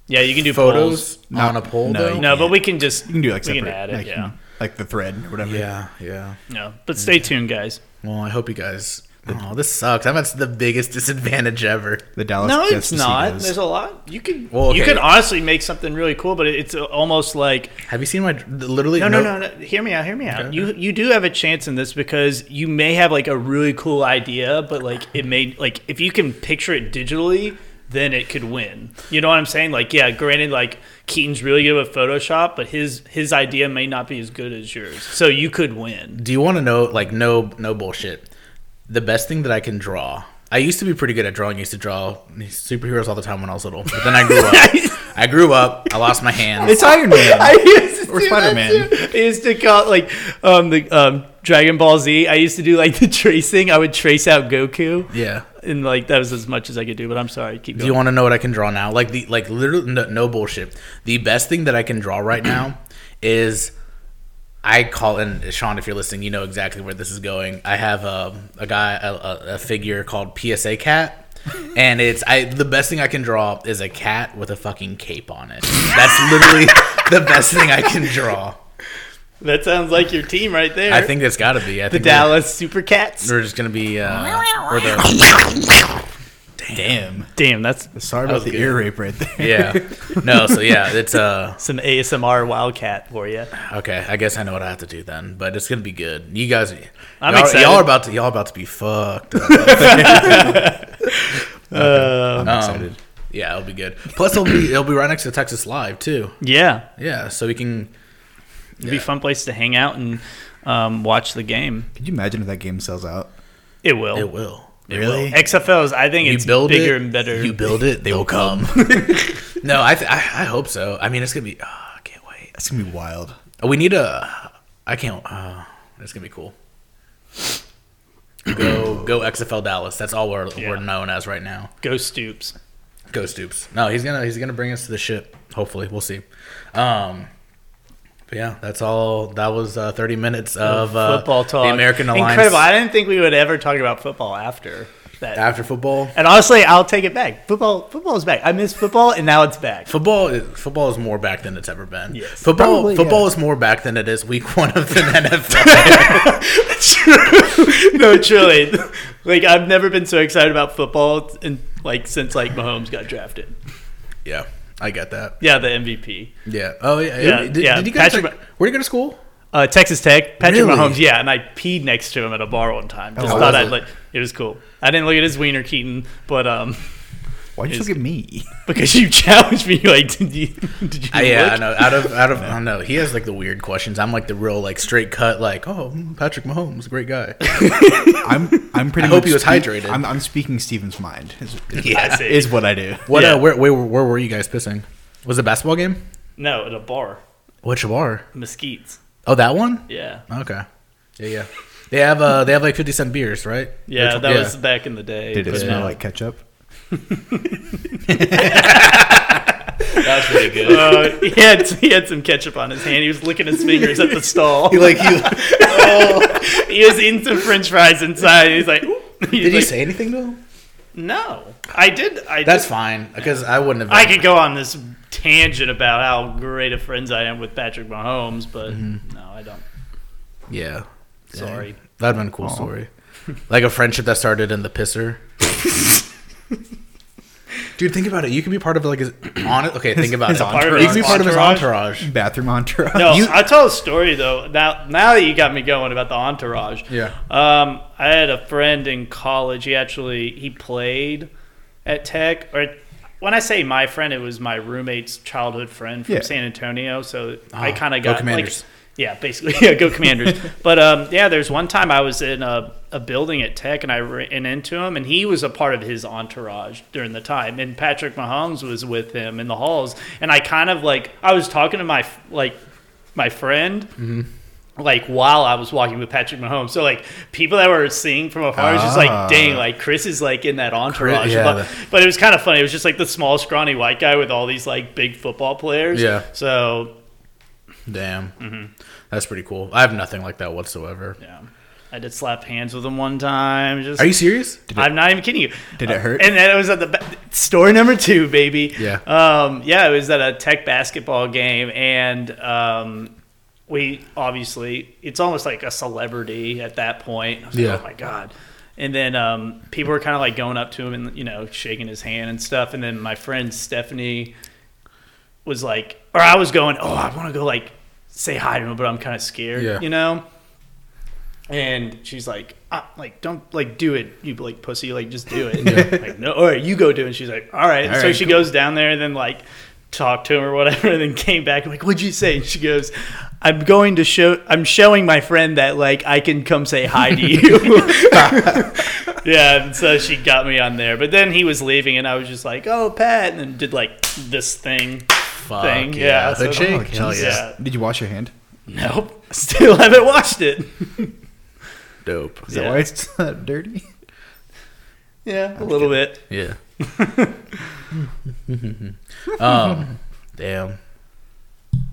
Yeah, you can do photos polls. Not- on a poll? no, though? No, but we can just You can do like we separate, can add it. like, yeah, like the thread or whatever. Yeah, yeah. no. But stay tuned, guys. Well, I hope you guys. Oh, this sucks. I'm at the biggest disadvantage ever. The Dallas. No, it's not. Seagulls. There's a lot you can. Well, okay. You okay. can honestly make something really cool, but it's almost like Have you seen my literally? No, no, no, no. Hear me out. Hear me out. Okay. You you do have a chance in this because you may have like a really cool idea, but like it may like if you can picture it digitally, then it could win. You know what I'm saying? Like yeah, granted, like Keaton's really good with Photoshop, but his his idea may not be as good as yours, so you could win. Do you want to know like no no bullshit? The best thing that I can draw. I used to be pretty good at drawing. I used to draw superheroes all the time when I was little. But then I grew up. I grew up. I lost my hands. It's Iron Man. I used to Or do that Spider-Man. too. I used to call like um the um Dragon Ball Z. I used to do like the tracing. I would trace out Goku, yeah. and like that was as much as I could do. But I'm sorry, keep Do you want to know what I can draw now? Like the like literally no, no bullshit. The best thing that I can draw right now is I call and Sean, if you're listening, you know exactly where this is going. I have a a guy a, a, figure called PSA cat, and it's I the best thing I can draw is a cat with a fucking cape on it. That's literally the best thing I can draw. That sounds like your team right there. I think that's got to be. I the think Dallas Super Cats. We're just gonna be uh, or the Damn. Damn, that's Sorry That about the good. ear rape right there. yeah. No, so yeah, it's uh some ASMR Wildcat for you. Okay, I guess I know what I have to do then, but it's gonna be good. You guys, I'm y'all, excited. y'all are about to y'all about to be fucked. Up. Uh, I'm Um, excited. yeah, it'll be good. Plus, it'll be it'll be right next to Texas Live too. yeah, Yeah, so we can. it'd be a fun place to hang out and um, watch the game. Could you imagine if that game sells out? It will. It will. Really? XFLs, I think You it's build bigger it, and better. You build it, they will come. no, I, th- I I hope so. I mean, it's gonna be. Oh, I can't wait. That's gonna be wild. We need a. I can't. Uh, it's gonna be cool. Go go XFL Dallas. That's all we're Yeah. we're known as right now. Go Stoops. Go Stoops. No, he's gonna he's gonna bring us to the ship. Hopefully, we'll see. Um, yeah, that's all. That was uh, thirty minutes of uh, football talk. The American Alliance Incredible. I didn't think we would ever talk about football after that. after football. and honestly, I'll take it back. Football, football is back. I miss football, and now it's back. Football is football is more back than it's ever been. Yes. football Probably, football yeah. is more back than it is week one of the NFL. no, truly. Like I've never been so excited about football and like since like Mahomes got drafted. yeah, I get that. Yeah, the MVP. Yeah. Oh yeah. Yeah, Did, yeah. did you guys? Patrick- where did you go to school? Uh, Texas Tech, Patrick Really? Mahomes. Yeah, and I peed next to him at a bar one time. Just Oh, thought was I'd it? like. It was cool. I didn't look at his wiener, Keaton, but um, Why'd you Is- look at me? because you challenged me, like, did you? Did you? Uh, yeah, look? I know. Out of out of I don't know. He has like the weird questions. I'm like the real like straight cut. Like, oh, Patrick Mahomes, a great guy. I'm I'm pretty. I hope he was speak- hydrated. I'm, I'm speaking Steven's mind. Is, is, Yeah. I is what I do. What? Yeah. Uh, where, where where were you guys pissing? Was it a basketball game? No, at a bar, Which bar? Mesquites. Oh, that one. Yeah, Okay. Yeah, yeah. They have uh they have like fifty cent beers, right? yeah, Which- that was back in the day. Did it but smell no. like ketchup? That was pretty good. Uh, he had he had some ketchup on his hand. He was licking his fingers at the stall. He like he, he was eating some French fries inside. He's like, he's did you like, say anything to him? No, I did. I That's did- fine because I wouldn't have. I could go on this tangent about how great of friends I am with Patrick Mahomes, but Mm-hmm. no, I don't. Yeah. Sorry. That'd been a cool story. Like a friendship that started in the pisser. Dude, think about it. You can be part of like his on it. Okay, think about his it. part of you can be part of his entourage? entourage. Bathroom entourage. No, You- I'll tell a story though. Now, now that you got me going about the entourage, Yeah. Um, I had a friend in college. He actually he played at Tech. Or when I say my friend, it was my roommate's childhood friend from Yeah. San Antonio. So I Oh, kind of go got like, Commanders. Yeah, basically, yeah, go Commanders. but um, yeah, there's one time I was in a, a building at Tech and I ran into him, and he was a part of his entourage during the time, and Patrick Mahomes was with him in the halls, and I kind of like I was talking to my like my friend. Mm-hmm. Like while I was walking with Patrick Mahomes, so like people that were seeing from afar, was just Ah. like, "Dang, like Chris is like in that entourage." yeah, but, the- but it was kind of funny. It was just like the small, scrawny white guy with all these like big football players. Yeah. So Damn. That's pretty cool. I have nothing like that whatsoever. yeah. I did slap hands with him one time. Just Are you serious? I'm not even kidding you. Did it hurt? And then it was at the ba- story number two, baby. Yeah. Um, yeah, it was at a tech basketball game, and um, we obviously it's almost like a celebrity at that point. I was like, Yeah. oh my god. And then um, people were kind of like going up to him and you know shaking his hand and stuff. And then my friend Stephanie was like, or I was going, oh, I want to go like say hi to him, but I'm kind of scared, Yeah. you know. And she's like, ah, like don't like do it, you like pussy, like just do it. like no, all right, you go do it. And she's like, all right. All so right, she cool. goes down there and then like talked to him or whatever, and then came back like, what'd you say? And she goes, I'm going to show, I'm showing my friend that like I can come say hi to you. yeah, and so she got me on there. But then he was leaving, and I was just like, oh Pat, and then did like this thing. Fuck Thing, yeah. yeah, Hood so- shake? Oh, Hell yeah. Yeah. Did you wash your hand? Nope, still haven't washed it. Dope. Is that why it's dirty? Yeah, a little bit. Yeah. um, damn.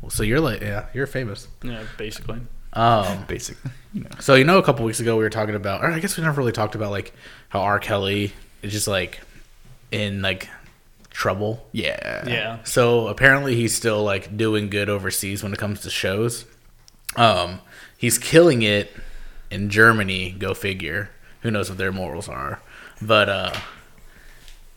Well, so you're like, yeah, you're famous. Yeah, basically. Um, Basically, you know. so you know, a couple weeks ago we were talking about, or I guess we never really talked about like how R. Kelly is just like in like trouble. Yeah. Yeah. So apparently he's still like doing good overseas when it comes to shows. Um, he's killing it in Germany. Go figure. Who knows what their morals are? But uh,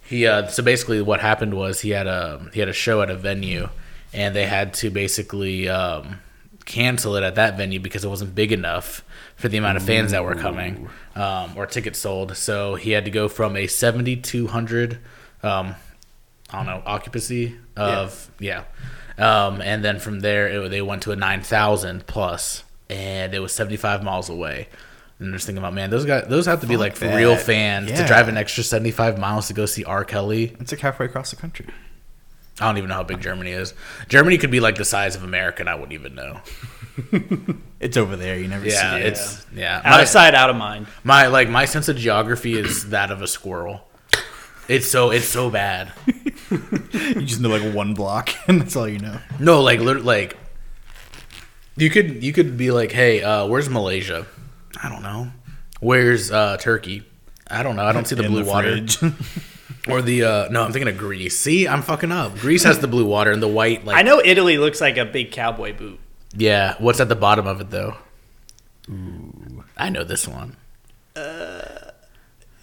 he uh, so basically what happened was he had a he had a show at a venue, and they had to basically um, cancel it at that venue because it wasn't big enough for the amount of fans that were coming um, or tickets sold. So he had to go from a seventy two hundred. Um, I don't know occupancy of yeah, Um, and then from there it, they went to a nine thousand plus, and it was seventy five miles away. And I'm just thinking about man, those guys, those have to be Fuck like that. real fans to drive an extra seventy five miles to go see R. Kelly. It's like halfway across the country. I don't even know how big Germany is. Germany could be like the size of America, and I wouldn't even know. It's over there. You never Yeah, see it. it's yeah. Out My, of sight, out of mind. my like my sense of geography is that of a squirrel. It's so it's so bad. You just know like one block, and that's all you know. No, like lit- like you could you could be like, hey, uh, where's Malaysia? I don't know. Where's uh, Turkey? I don't know. I don't see the In blue water or the uh, no. I'm thinking of Greece. See, I'm fucking up. Greece has the blue water and the white. Like I know Italy looks like a big cowboy boot. yeah. What's at the bottom of it though? Ooh. I know this one.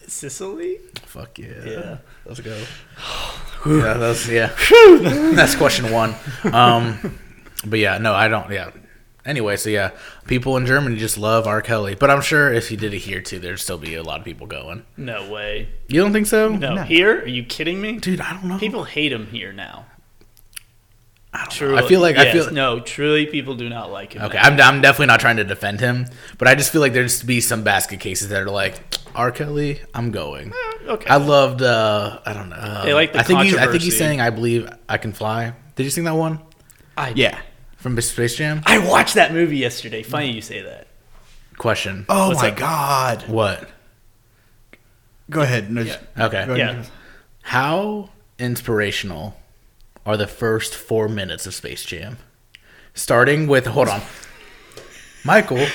Sicily? Fuck yeah. Yeah. Let's go. yeah, that's yeah. that's question one. Um, but yeah, no, I don't. Yeah. Anyway, so yeah, people in Germany just love R. Kelly, but I'm sure if he did it here too, there'd still be a lot of people going. No way. You don't think so? No, No. here? Are you kidding me? dude, I don't know. People hate him here now. I, don't know. I feel like I yes, feel no. Truly, people do not like him. okay. now. I'm, I'm definitely not trying to defend him, but I just feel like there's to be some basket cases that are like R. Kelly. I'm going. okay. I loved. uh I don't know. They like the I think he's. I think he's saying I believe I can fly. Did you sing that one I, yeah. from Space Jam? I watched that movie yesterday. Funny you say that. Question. Oh What's my up? god. What? Go ahead. No, Yeah. Okay. Go Yeah. How inspirational are the first four minutes of Space Jam? Starting with, hold on, Michael,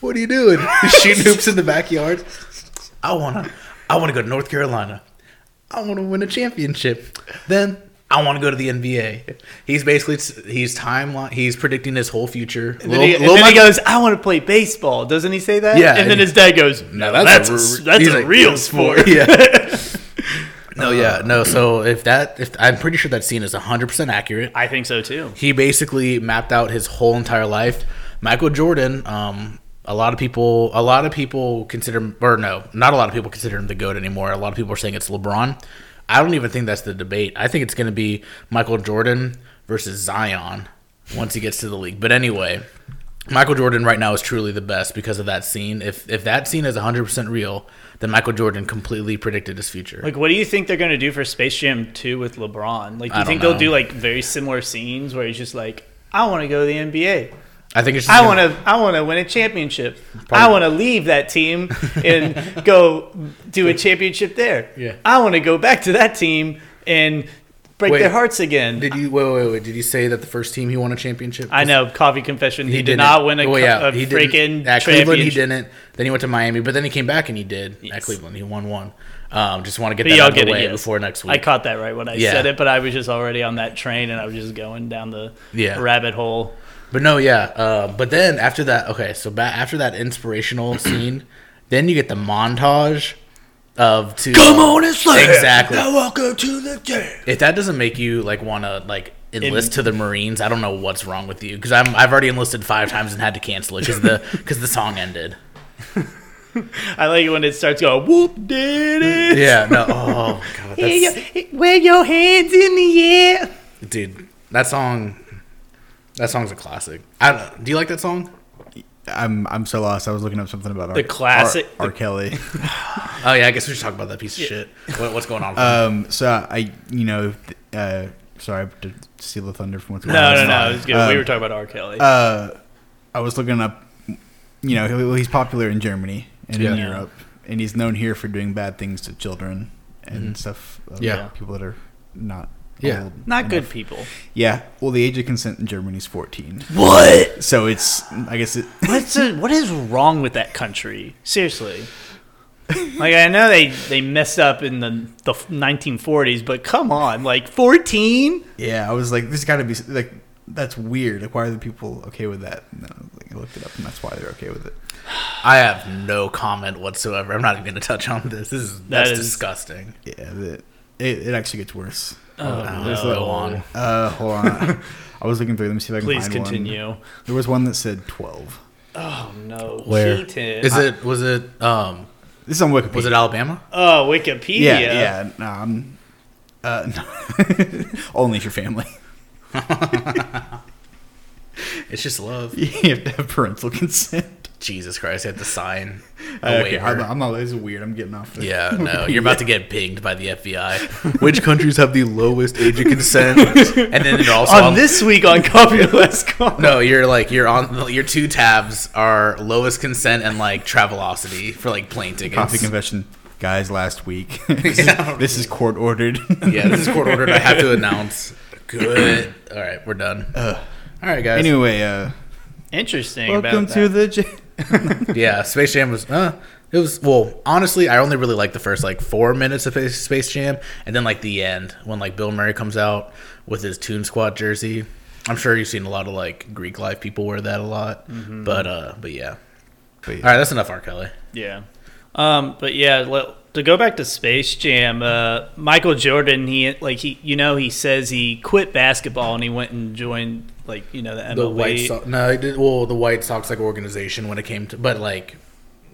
what are you doing? Shooting hoops in the backyard. I wanna, I wanna go to North Carolina. I wanna win a championship. Then I wanna go to the NBA. He's basically he's timeline. He's predicting his whole future. And then, he, and then he goes, "I want to play baseball." Doesn't he say that? Yeah. And then his dad goes, "No, that's a- a, that's a like, real sport." yeah. no, yeah, no. So if that, if I'm pretty sure that scene is 100 percent accurate. I think so too. he basically mapped out his whole entire life. Michael Jordan, um, a lot of people, a lot of people consider, or no, not a lot of people consider him the goat anymore. A lot of people are saying it's LeBron. I don't even think that's the debate. I think it's going to be Michael Jordan versus Zion once he gets to the league. But anyway, Michael Jordan right now is truly the best because of that scene. If if that scene is 100% real, then Michael Jordan completely predicted his future. Like, what do you think they're going to do for Space Jam 2 with LeBron? Like, do you think know. they'll do like very similar scenes where he's just like, "I want to go to the NBA. I think it's just I want to. I want to win a championship. I want to leave that team and go do a championship there. Yeah. I want to go back to that team and break Wait. their hearts again. Did you wait, wait, wait? Did you say that the first team he won a championship? I know, coffee confession. He, did didn't. win a, Well, yeah, a he freaking didn't. At Cleveland, he didn't. Then he went to Miami, but then he came back and he did at Cleveland. He won one. Um, just want to get But that out of the it way yes. before next week. I caught that right when I Yeah. said it, but I was just already on that train and I was just going down the Yeah. rabbit hole. But no, yeah. Uh, but then after that, okay, so ba- after that inspirational scene, then you get the montage of to come on and slay. Exactly. Now welcome to the jam. If that doesn't make you like want to like enlist to the Marines, I don't know what's wrong with you because I'm I've already enlisted five times and had to cancel it because the because the song ended. I like it when it starts going whoop did it. Yeah, no, oh god, that's, Wave your hands in the air. dude, that song, that song's a classic. I, do you like that song? I'm I'm so lost. I was looking up something about The R- classic- R, R. Kelly. Oh yeah, I guess we should talk about that piece of shit. What, what's going on? um, so I you know uh, sorry to steal the thunder from what's No, going on. no, no. It was good. we Um, were talking about R. Kelly. Uh, I was looking up. You know, he's popular in Germany and in Europe, and he's known here for doing bad things to children and Mhm. stuff. uh, Yeah. people that are not. Yeah. old Not good enough. people. Yeah. Well, the age of consent in Germany is 14. What? So it's, I guess it. What's the, what is wrong with that country? Seriously. Like I know they they messed up in the the 1940s, but come on, like 14? Yeah, I was like, this got to be like, that's weird. Like, why are the people okay with that? And then I, was like, I looked it up, and that's why they're okay with it. I have no comment whatsoever. I'm not even going to touch on this. This is that's is- disgusting. Yeah, the, it, it actually gets worse. Oh, there's no. Go on. Uh, hold on. I was looking through them, see if I can Please find one. continue. There was one that said 12. Oh no, Where Keaton. is it? Was it? Um, This is on Wikipedia. was it Alabama? Oh, Wikipedia. Yeah, yeah. No, I'm, uh, no. Only if your family. It's just love. You have to have parental consent. Jesus Christ! I have to sign a okay, waiver. I'm, I'm not. This is weird. I'm getting off. This. yeah, no, you're about to get pinged by the FBI. Which countries have the lowest age of consent? And then they're also On on this week on Copy Less Call. No, you're like you're on your two tabs are lowest consent and like Travelocity for like plane tickets. Coffee confession, guys. Last week. this, Yeah. is, this is court ordered. Yeah, this is court ordered. I have to announce. Good. All right, we're done. Ugh. All right, guys. anyway, uh, Interesting. welcome about to that. the. J- Yeah, Space Jam was. Uh, it was well. Honestly, I only really liked the first like four minutes of Space- Space Jam, and then like the end when like Bill Murray comes out with his Toon Squad jersey. I'm sure you've seen a lot of like Greek life people wear that a lot, but uh, but yeah. but yeah. All right, that's enough R. Kelly. Yeah. Um, but yeah, let, to go back to Space Jam, uh, Michael Jordan, he like he, you know, he says he quit basketball and he went and joined like you know the MLB. The White Sox. No, he did. Well, the White Sox like organization when it came to, but like,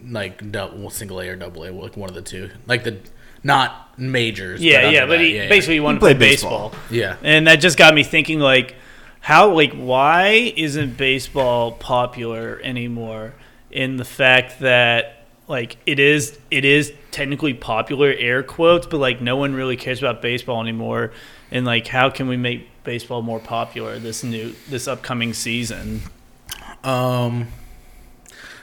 like double, single A or double A, like one of the two. Like the not majors. yeah, under yeah, but that, he yeah, yeah. basically wanted to play baseball. baseball. Yeah. and that just got me thinking like how like why isn't baseball popular anymore in the fact that like it is it is technically popular air quotes but like no one really cares about baseball anymore and like how can we make baseball more popular this new this upcoming season Um,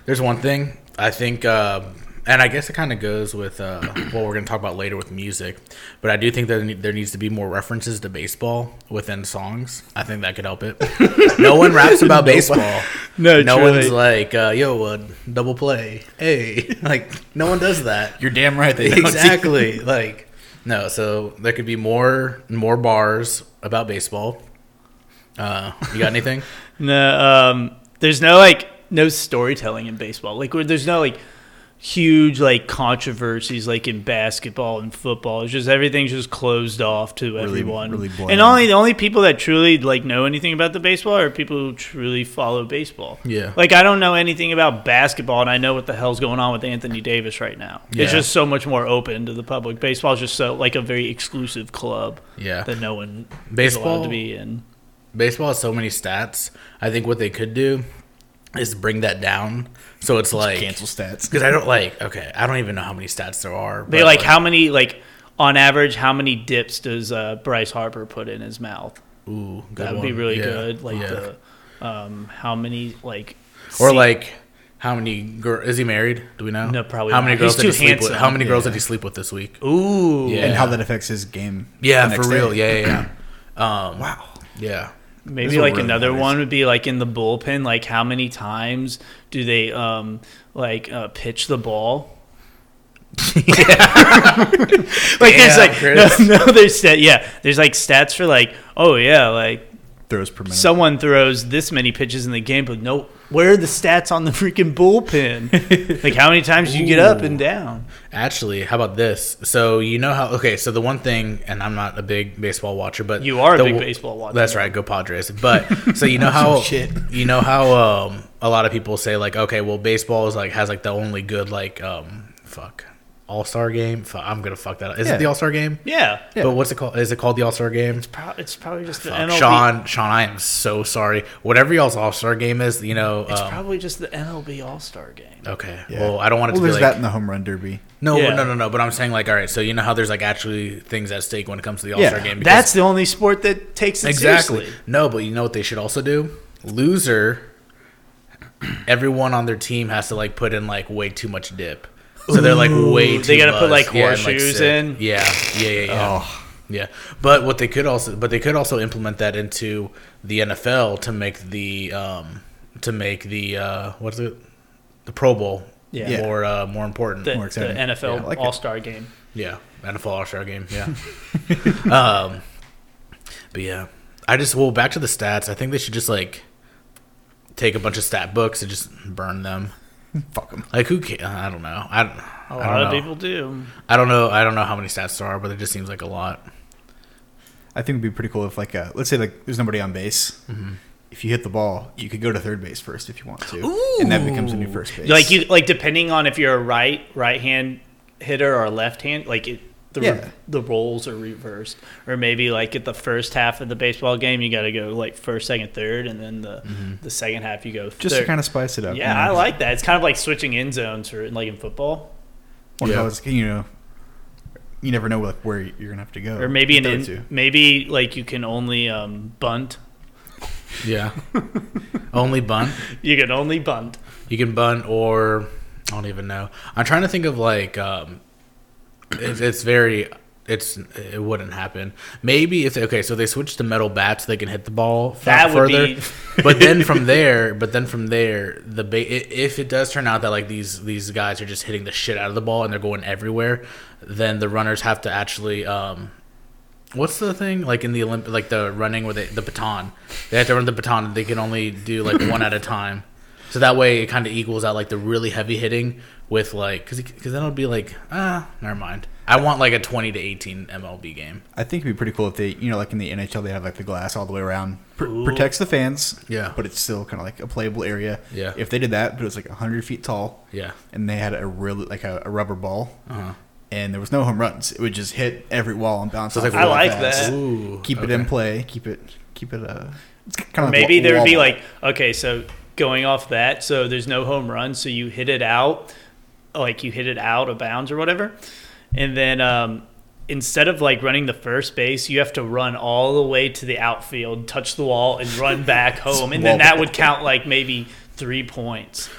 there's one thing I think, uh, and I guess it kind of goes with uh, what we're going to talk about later with music. But I do think that there needs to be more references to baseball within songs. I think that could help it. no one raps about baseball. No, no truly. one's like, uh, "Yo, uh, double play." Hey, like no one does that. You're damn right. They don't. exactly. like no, so there could be more more bars about baseball. Uh, you got anything? No, um, there's no like no storytelling in baseball. Like there's no like huge like controversies like in basketball and football. It's just everything's just closed off to Really- everyone. really and only the only people that truly like know anything about the baseball are people who truly follow baseball. Yeah. Like I don't know anything about basketball, and I know what the hell's going on with Anthony Davis right now. Yeah. It's just so much more open to the public. Baseball is just so like a very exclusive club Yeah. that no one is Baseball- allowed to be in. baseball has so many stats. I think what they could do is bring that down. So it's like cancel stats. because I don't like. Okay, I don't even know how many stats there are. They but, like how many like on average how many dips does uh, Bryce Harper put in his mouth? Ooh, That would be really Yeah, good. Like yeah. the um, how many like or se- like How many girl is he married? Do we know? No, probably How many not. girls He's did he too sleep with? handsome. How many girls did he sleep with this week? Ooh. Yeah. and how that affects his game. Yeah, for real. day. Yeah, yeah, yeah. Um, Wow. Yeah. Maybe like really another matters. one would be like in the bullpen. Like how many times do they um like uh, pitch the ball? Yeah. like there's like Chris. no, no there's stat yeah there's like stats for like oh yeah like Throws per minute. someone throws this many pitches in the game but no where are the stats on the freaking bullpen like how many times do you get up and down Actually, how about this? So you know how? Okay, so the one thing, and I'm not a big baseball watcher, but You are a the big baseball watcher. That's right. Go Padres. But so you know how? Shit. You know how? Um, a lot of people say like, okay, well, baseball is like has like the only good like um, fuck All Star game. I'm gonna fuck that up. Is Yeah. it the All Star game? yeah, Yeah. But what's it called? Is it called the All Star game? Pro- it's probably just the Fuck, MLB Sean, Sean, I am so sorry. Whatever y'all's All Star game is, you know. it's um, probably just the MLB All Star game okay. Yeah. Well, I don't want it Well, to be like that in the home run derby. no, Yeah. no, no, no. But I'm saying like, all right. So you know how there's like actually things at stake when it comes to the All Star Yeah. game. that's the only sport that takes it exactly seriously. no. But you know what they should also do? Loser. Everyone on their team has to like put in like way too much dip. So they're like way Ooh, too. they gotta put, buzzed. like, Yeah, and, horseshoes sit. in? Yeah, yeah, yeah, yeah. Oh, Yeah, but what they could also, but they could also implement that into the NFL to make the, um, to make the, uh, what's it, the Pro Bowl, Yeah. more, uh, more important. The, More the exciting. NFL Yeah, I like it. All Star game. yeah, NFL All Star game. Yeah. um, but yeah, I just well back to the stats. I think they should just like take a bunch of stat books and just burn them. fuck him. Like who? Can, I don't know. I, don't- A I lot don't of know. people do. I don't know. I don't know how many stats there are, but it just seems like a lot. I think it'd be pretty cool if, like, uh, let's say like there's nobody on base. Mm-hmm. If you hit the ball, you could go to third base first if you want to, and that becomes a new first base. Like you, like depending on if you're a right right hand hitter or a left hand, like it, the re- Yeah. the roles are reversed, or maybe like at the first half of the baseball game, you got to go like first, second, third, and then the the second half you go just to kind of spice it up. yeah, I like that. It's kind of like switching end zones for like in football, Or Yeah. yeah. you know, you never know like where you're gonna have to go, or maybe an in, maybe like you can only um, bunt. Yeah. Only bunt. You can only bunt. You can bunt or I don't even know. I'm trying to think of like um it's, it's very it's it wouldn't happen. Maybe if okay, so they switch to metal bats, they can hit the ball That further. be- but then from there, but then from there, the ba- if it does turn out that like these these guys are just hitting the shit out of the ball and they're going everywhere, then the runners have to actually um What's the thing like in the Olympic like the running where they the baton? They have to run the baton they can only do like one at a time. So that way it kind of equals out like the really heavy hitting with like because because then it'll be like ah never mind. I want like a twenty to eighteen MLB game. I think it'd be pretty cool if they, you know, like in the NHL, they have like the glass all the way around, Pr- protects the fans. Yeah. but it's still kind of like a playable area. Yeah. If they did that, but it was like hundred feet tall, Yeah. and they had a really like a, a rubber ball, Uh-huh. and there was no home runs. It would just hit every wall and bounce. So it's off like I like fast. that. Ooh, Keep it in play. Keep it. Keep it. Uh, it's kind of Maybe there would be like, okay, so going off that, so there's no home run, so you hit it out, like you hit it out of bounds or whatever, and then um, instead of like running the first base, you have to run all the way to the outfield, touch the wall, and run back home, and then that would count like maybe three points.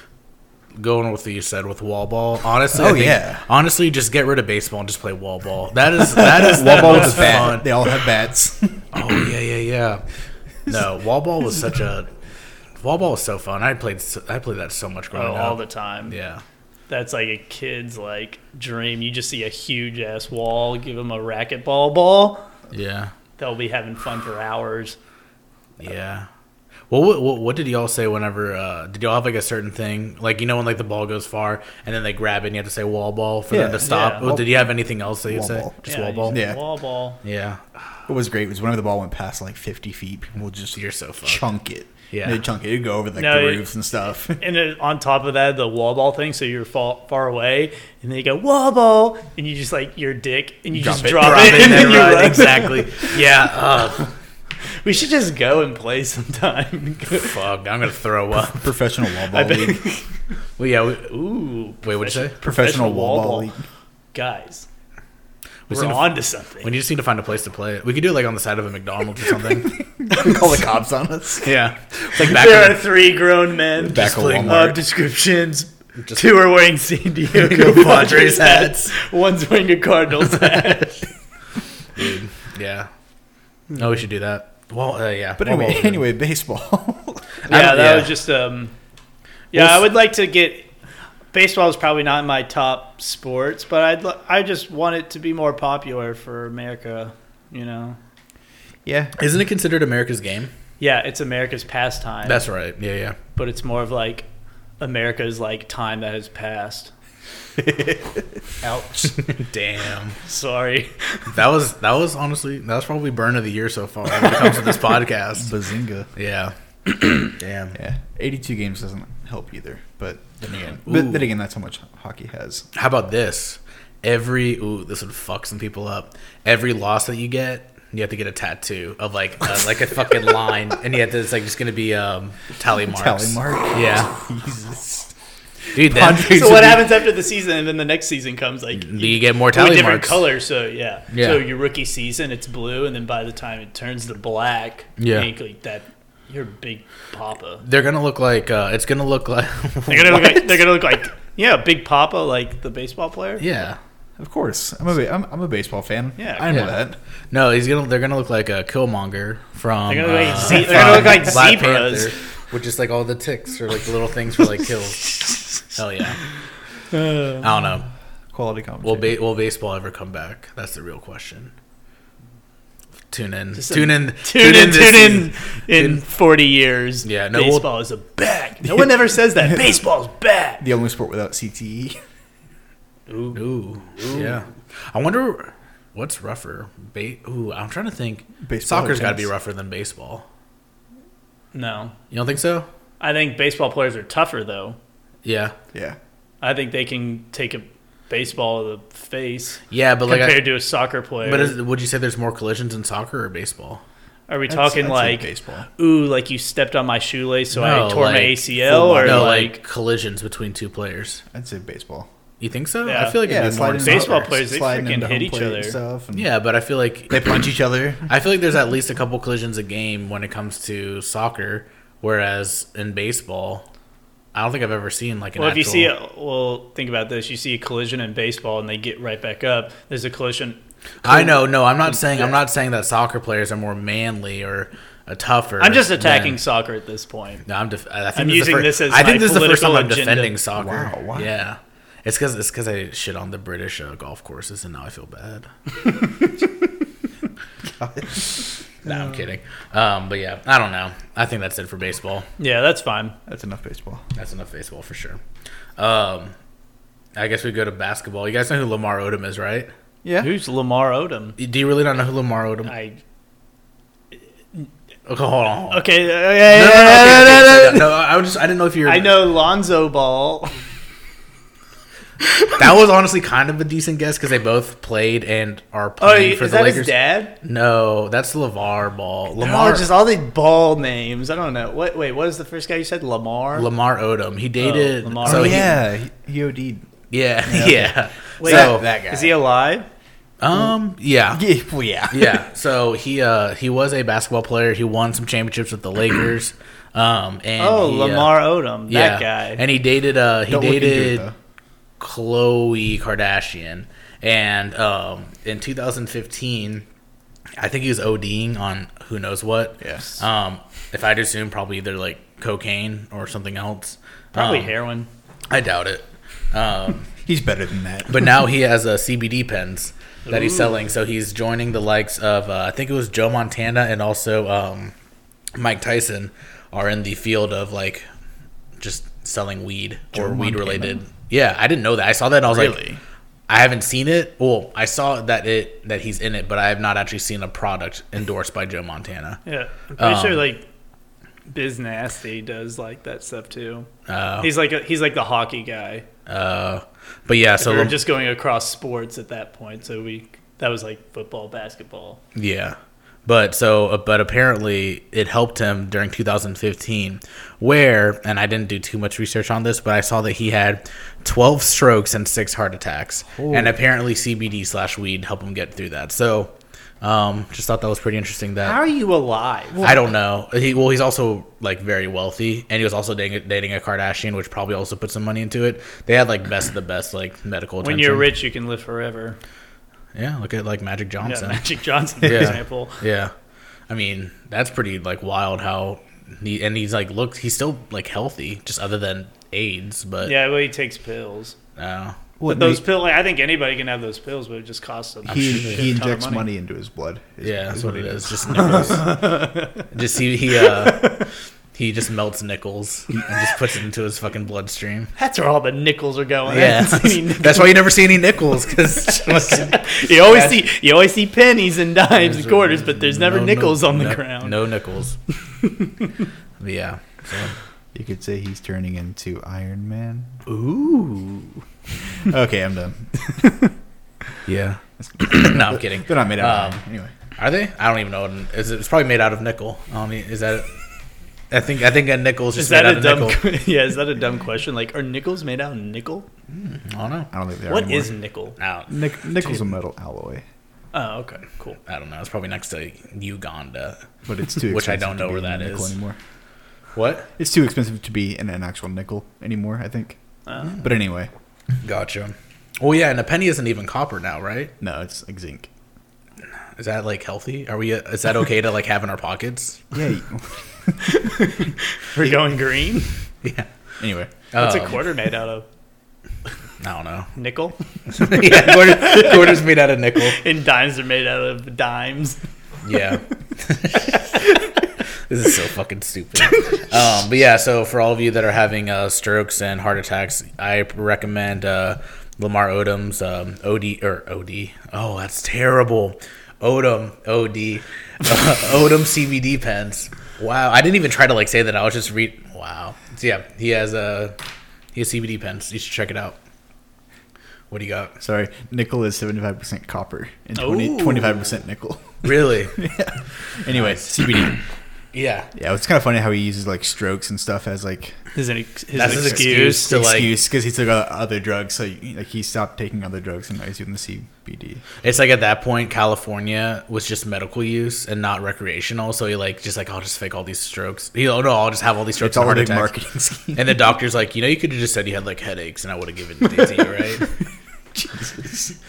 Going with what you said with wall ball. Honestly, Oh, think- yeah. Honestly, just get rid of baseball and just play wall ball. That is that is wall ball most with a bat. fun. They all have bats. Oh yeah, yeah, yeah. No, wall ball was such a wall ball was so fun. I played so- I played that so much growing Oh, up. all the time. yeah. That's like a kid's like dream. You just see a huge ass wall, give them a racquetball ball. Yeah. They'll be having fun for hours. Yeah. Well, what, what, what did y'all say whenever? Uh, did y'all have like a certain thing, like you know when like the ball goes far and then they grab it and you have to say wall ball for them to stop? Yeah. Well, did you have anything else that you Wall say? ball. Just Yeah, wall ball. Yeah. Wall ball. Yeah. what was great was whenever the ball went past like 50 feet, people would just You're so fucked. chunk it. Yeah. they'd chunk it. It'd go over like No, the it- roofs and stuff. And then on top of that, the wall ball thing. So you're far, far away, and then you go wall ball, and you just like your dick, and you Drop just it. drop, Drop it, it and then and you run. run. Exactly. Yeah. Uh, We should just go and play sometime. fuck. I'm gonna throw up. Professional wall I ball bet, league. Well, yeah. We, ooh, wait, what'd you say? Professional wall ball league. guys. We We're seem to- on to something. We just need to find a place to play it. We could do it like on the side of a McDonald's or something. Call the cops on us. yeah, it's like back. there in are three grown men. Back of playing Walmart. Descriptions. Just- Two are wearing San Diego Padres Padres hats. hats. One's wearing a Cardinals hat. Dude, yeah. No, we should do that. Well, uh, yeah. But anyway, anyway, baseball. yeah, that yeah. was just um. Yeah, Well, I would like to get. Baseball is probably not in my top sports, but I'd li- I just want it to be more popular for America. You know. yeah, Isn't it considered America's game? Yeah, it's America's pastime. That's right. Yeah, yeah. but it's more of like America's like time that has passed. ouch. Damn. Sorry. That was that was honestly that was probably burn of the year so far when it comes to this podcast. Bazinga. Yeah. Damn. Yeah, 82 games doesn't help either. But then again, Ooh. but then again, that's how much hockey has. How about this? Every ooh, this would fuck some people up. Every loss that you get, you have to get a tattoo of like uh, like a fucking line, and you have to. It's like just gonna be um tally marks. Tally mark. Yeah, Jesus. dude. Then so what happens after the season and then the next season comes like you get more to a tally different marks. color so yeah. Yeah. so your rookie season it's blue and then by the time it turns to black Yeah. you like that you're big papa They're gonna look like uh, it's gonna look like. they're gonna look like they're gonna look like yeah big papa like the baseball player Yeah. Of course, I'm a ba- I'm, I'm a baseball fan. Yeah. I know Yeah. that. No, he's gonna. They're gonna look like a Killmonger from. They're gonna look like uh, ze- they're gonna look like Black zebras. Panther, with just like all the ticks or like the little things for like kills. Hell yeah! I don't know. Quality commentary. Will ba- will baseball ever come back? That's the real question. Tune in. Just tune in. tune in tune in season. in 40 years Yeah, no, we'll- baseball is a back no one ever says that baseball's back the only sport without. CTE. Ooh, yeah. I wonder what's rougher. Ba- Ooh, I'm trying to think. Baseball Soccer's got to be rougher than baseball. no You don't think so? I think baseball players are tougher though Yeah. Yeah. I think they can take a baseball to the face Yeah, but like, compared I, to a soccer player. but is, would you say there's more collisions in soccer or baseball? Are we I'd- talking I'd like, baseball? ooh, like you stepped on my shoelace, so I No, tore my ACL, or no, like, like, collisions between two players. I'd say baseball. You think so? Yeah. I feel like Yeah, it'd more sliding in Baseball soccer. players, they sliding freaking into hit home each plate and other. Stuff and Yeah, but I feel like They punch each other. I feel like there's at least a couple collisions a game when it comes to soccer, whereas in baseball, I don't think I've ever seen like an. well, if you see, a, well, think about this: you see a collision in baseball, and they get right back up. There's a collision. I know, no, I'm not saying I'm not saying that soccer players are more manly or uh, tougher. I'm just attacking than- soccer at this point. No, I'm. Def- I think I'm this is the using fir- this as I think my this is the first time I'm agenda. defending soccer. Wow, wow. Yeah, it's because it's because I shit on the British uh, golf courses, and now I feel bad. no, I'm kidding. Um, but yeah, I don't know. I think that's it for baseball. Yeah, that's fine. That's enough baseball. That's enough baseball for sure. Um, I guess we go to basketball. You guys know who Lamar Odom is, right? Yeah. Who's Lamar Odom? Do you really not know who Lamar Odom? I Okay, hold on. Hold on. okay. No, okay, no, no, okay, okay, okay. no, I was just I didn't know if you were. I know Lonzo Ball. That was honestly kind of a decent guess because they both played and are Oh, playing is for the that Lakers. his dad? No, that's LaVar Ball. Lamar, Lamar just all these ball names. I don't know. What? Wait, what is the first guy you said? Lamar. Lamar Odom. He dated. Lamar so oh yeah, he, he OD'd. yeah, yeah. Wait, so that guy. Is he alive? um, yeah. Yeah, well, yeah. yeah. So he uh he was a basketball player. He won some championships with the Lakers. Um and Oh, he, uh, Lamar Odom, yeah. that guy. And he dated uh he Don't look into it, dated though. Khloe Kardashian. And um in 2015 I think he was ODing on who knows what. Yes. Um if I'd assume probably either like cocaine or something else. Probably Um, heroin. I doubt it. Um He's better than that. but now he has uh, CBD pens that he's selling. So he's joining the likes of uh, I think it was Joe Montana and also um, Mike Tyson are in the field of like just selling weed Joe or weed Montana? related. Yeah, I didn't know that. I saw that and I was Really? like, I haven't seen it. Well, I saw that it that he's in it, but I have not actually seen a product endorsed by Joe Montana. Yeah, I'm pretty um, sure like Biz Nasty does like that stuff too. Uh, He's like a, he's like the hockey guy. uh, but yeah, so we were just going across sports at that point, so we that was like football, basketball. Yeah. But so, uh, but apparently it helped him during 2015, where, and I didn't do too much research on this, but I saw that he had 12 strokes and six heart attacks, and apparently CBD slash weed helped him get through that. So, um, just thought that was pretty interesting. That How are you alive? I don't know. He well, he's also like very wealthy, and he was also dating, dating a Kardashian, which probably also put some money into it. They had like best of the best like medical. when you're rich, you can live forever. Yeah. Look at like Magic Yeah, Johnson. Magic Johnson, for Yeah. example. Yeah, I mean that's pretty like wild how he and he's like look he's still like healthy just other than AIDS, but Yeah, well, he takes pills. uh, What, But those pills, like, I think anybody can have those pills, but it just costs them. he, a he shit ton of injects money. into his blood. is- yeah, that's is what it he is. does. Just nickels. just he he uh he just melts nickels and just puts it into his fucking bloodstream. That's where all the nickels are going. Yeah, that's why you never see any nickels because you always see you always see pennies and dimes and quarters, but there's never No, no, nickels on the no- ground. No nickels. Yeah. So. You could say he's turning into Iron Man. Ooh. Okay, I'm done. Yeah. no, I'm kidding. They're not made out of Um, iron. Anyway, Are they? I don't even know. What it, it's probably made out of nickel. I don't. Is that? I think. I think a nickel is Is just that made a out dumb? nickel. yeah, is that a dumb question? Like, are nickels made out of nickel? I don't know. I don't think they are What anymore. is nickel? Now, Nic- nickel's a metal alloy, Oh, okay, cool. I don't know. It's probably next to Uganda. but it's too Which I don't know where a that nickel is. anymore. What? It's too expensive to be in an actual nickel anymore. I think. Uh, But anyway, Gotcha. Well, yeah, and a penny isn't even copper now, right? no, it's like zinc. Is that like healthy? Are we? Is that okay to like have in our pockets? Yeah. you- we're going green. Yeah. anyway, What's a Um, quarter made out of? I don't know. Nickel. yeah, quarter, quarters made out of nickel. and dimes are made out of dimes. Yeah. this is so fucking stupid. Um, but yeah, so for all of you that are having uh, strokes and heart attacks, I recommend uh, Lamar Odom's um, OD or OD. Oh, that's terrible. Odom OD uh, Odom CBD pens. Wow, I didn't even try to like say that. I was just read. Wow. So yeah, he has uh, he has CBD pens. You should check it out. What do you got? sorry. Nickel is seventy five percent copper and Ooh. 25 percent nickel. Really? yeah. Anyway, CBD. Yeah. Yeah, it's kind of funny how he uses like strokes and stuff as like His, ex- his That's his excuse. excuse. To, like- excuse because he took uh, other drugs. So like he stopped taking other drugs and now he's using the CBD. It's like at that point, California was just medical use and not recreational. So he like just like I'll just fake all these strokes. He oh no, I'll just have all these strokes It's and all a big attacks. marketing scheme. And the doctor's like, you know, you could have just said you had like headaches, and I would have given it to you, right? Jesus.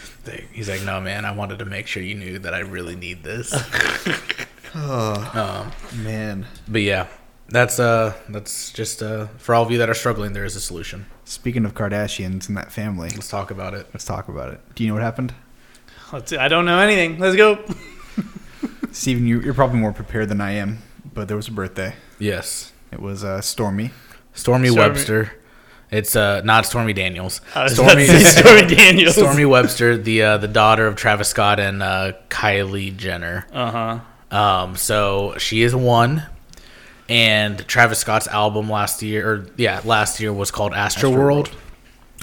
He's like, no, man, I wanted to make sure you knew that I really need this. Oh Um, man. but yeah, that's uh, that's just uh, for all of you that are struggling, there is a solution. Speaking of Kardashians and that family, Let's talk about it. let's talk about it. Do you know what happened? Let's I don't know anything. Let's go. Steven, you, you're probably more prepared than I am, but there was a birthday. Yes, It was uh, Stormy. Stormy, Stormy- Webster. It's uh, not Stormy Daniels. I was about to say Stormy Daniels. Stormy Webster, the uh, the daughter of Travis Scott and uh, Kylie Jenner. Uh huh. Um, so she is one, and Travis Scott's album last year, or yeah, last year was called Astro, World.